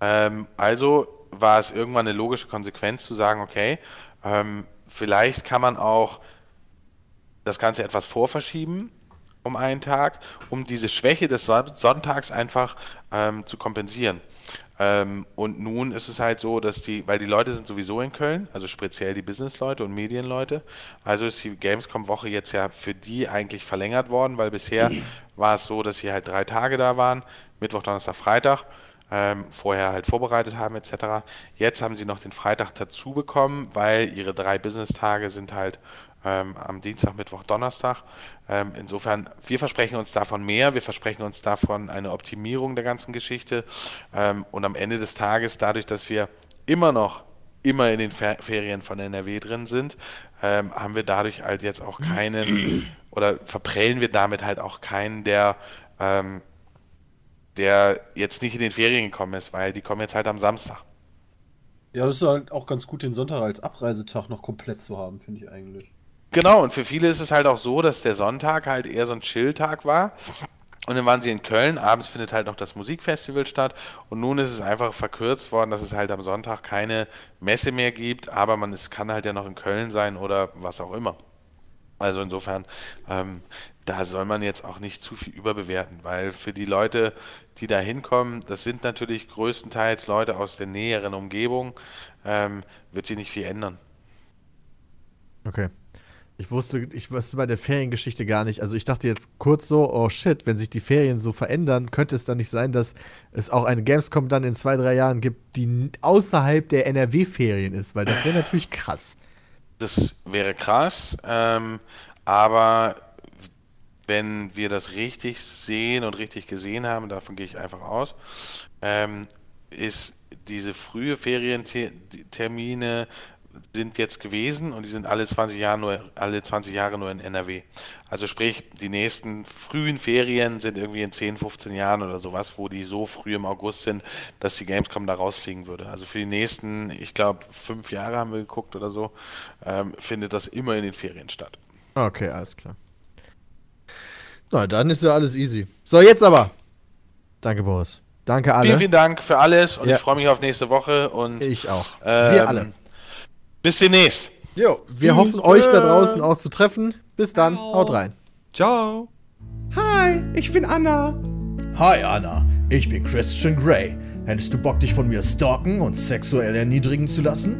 Ähm, also war es irgendwann eine logische Konsequenz zu sagen, okay, ähm, vielleicht kann man auch das Ganze etwas vorverschieben um einen Tag, um diese Schwäche des Son Sonntags einfach ähm, zu kompensieren. Ähm, und nun ist es halt so, dass die, weil die Leute sind sowieso in Köln, also speziell die Businessleute und Medienleute, also ist die Gamescom-Woche jetzt ja für die eigentlich verlängert worden, weil bisher war es so, dass sie halt drei Tage da waren, Mittwoch, Donnerstag, Freitag, ähm, vorher halt vorbereitet haben etc. Jetzt haben sie noch den Freitag dazu bekommen, weil ihre drei Business-Tage sind halt ähm, am Dienstag, Mittwoch, Donnerstag. Ähm, insofern, wir versprechen uns davon mehr, wir versprechen uns davon eine Optimierung der ganzen Geschichte ähm, und am Ende des Tages, dadurch, dass wir immer noch immer in den Fer Ferien von NRW drin sind, ähm, haben wir dadurch halt jetzt auch keinen oder verprellen wir damit halt auch keinen, der ähm, der jetzt nicht in den Ferien gekommen ist, weil die kommen jetzt halt am Samstag. Ja, das ist halt auch ganz gut, den Sonntag als Abreisetag noch komplett zu haben, finde ich eigentlich. Genau, und für viele ist es halt auch so, dass der Sonntag halt eher so ein Chill-Tag war. Und dann waren sie in Köln, abends findet halt noch das Musikfestival statt und nun ist es einfach verkürzt worden, dass es halt am Sonntag keine Messe mehr gibt, aber man es kann halt ja noch in Köln sein oder was auch immer. Also insofern, ähm, da soll man jetzt auch nicht zu viel überbewerten, weil für die Leute, die da hinkommen, das sind natürlich größtenteils Leute aus der näheren Umgebung, ähm, wird sich nicht viel ändern. Okay. Ich wusste, ich wusste bei der Feriengeschichte gar nicht. Also ich dachte jetzt kurz so, oh shit, wenn sich die Ferien so verändern, könnte es dann nicht sein, dass es auch eine Gamescom dann in zwei, drei Jahren gibt, die außerhalb der NRW-Ferien ist, weil das wäre natürlich krass. Das wäre krass, ähm, aber wenn wir das richtig sehen und richtig gesehen haben, davon gehe ich einfach aus, ähm, ist diese frühe Ferientermine sind jetzt gewesen und die sind alle 20 Jahre nur alle 20 Jahre nur in NRW. Also sprich, die nächsten frühen Ferien sind irgendwie in 10, 15 Jahren oder sowas, wo die so früh im August sind, dass die Gamescom da rausfliegen würde. Also für die nächsten, ich glaube, fünf Jahre haben wir geguckt oder so, ähm, findet das immer in den Ferien statt. Okay, alles klar. Na, dann ist ja alles easy. So, jetzt aber. Danke, Boris. Danke alle. Vielen, vielen Dank für alles und Ja. ich freue mich auf nächste Woche und Ich auch. ähm, Wir alle. Bis demnächst. Jo, wir hoffen, euch da draußen auch zu treffen. Bis dann. Haut rein. Ciao. Hi, ich bin Anna. Hi Anna, ich bin Christian Grey. Hättest du Bock, dich von mir stalken und sexuell erniedrigen zu lassen?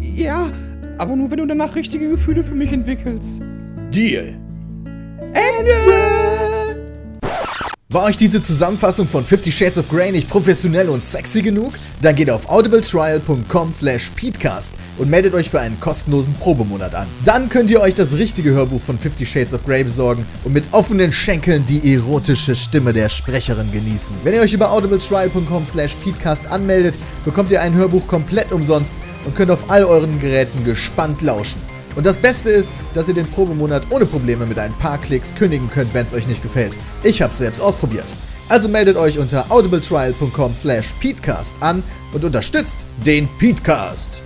Ja, aber nur wenn du danach richtige Gefühle für mich entwickelst. Deal. Ende! War euch diese Zusammenfassung von 50 Shades of Grey nicht professionell und sexy genug? Dann geht auf audibletrial.com slash peatcast und meldet euch für einen kostenlosen Probemonat an. Dann könnt ihr euch das richtige Hörbuch von 50 Shades of Grey besorgen und mit offenen Schenkeln die erotische Stimme der Sprecherin genießen. Wenn ihr euch über audibletrial.com slash peatcast anmeldet, bekommt ihr ein Hörbuch komplett umsonst und könnt auf all euren Geräten gespannt lauschen. Und das Beste ist, dass ihr den Probemonat ohne Probleme mit ein paar Klicks kündigen könnt, wenn es euch nicht gefällt. Ich hab's selbst ausprobiert. Also meldet euch unter audibletrial.com slash peatcast an und unterstützt den Peatcast.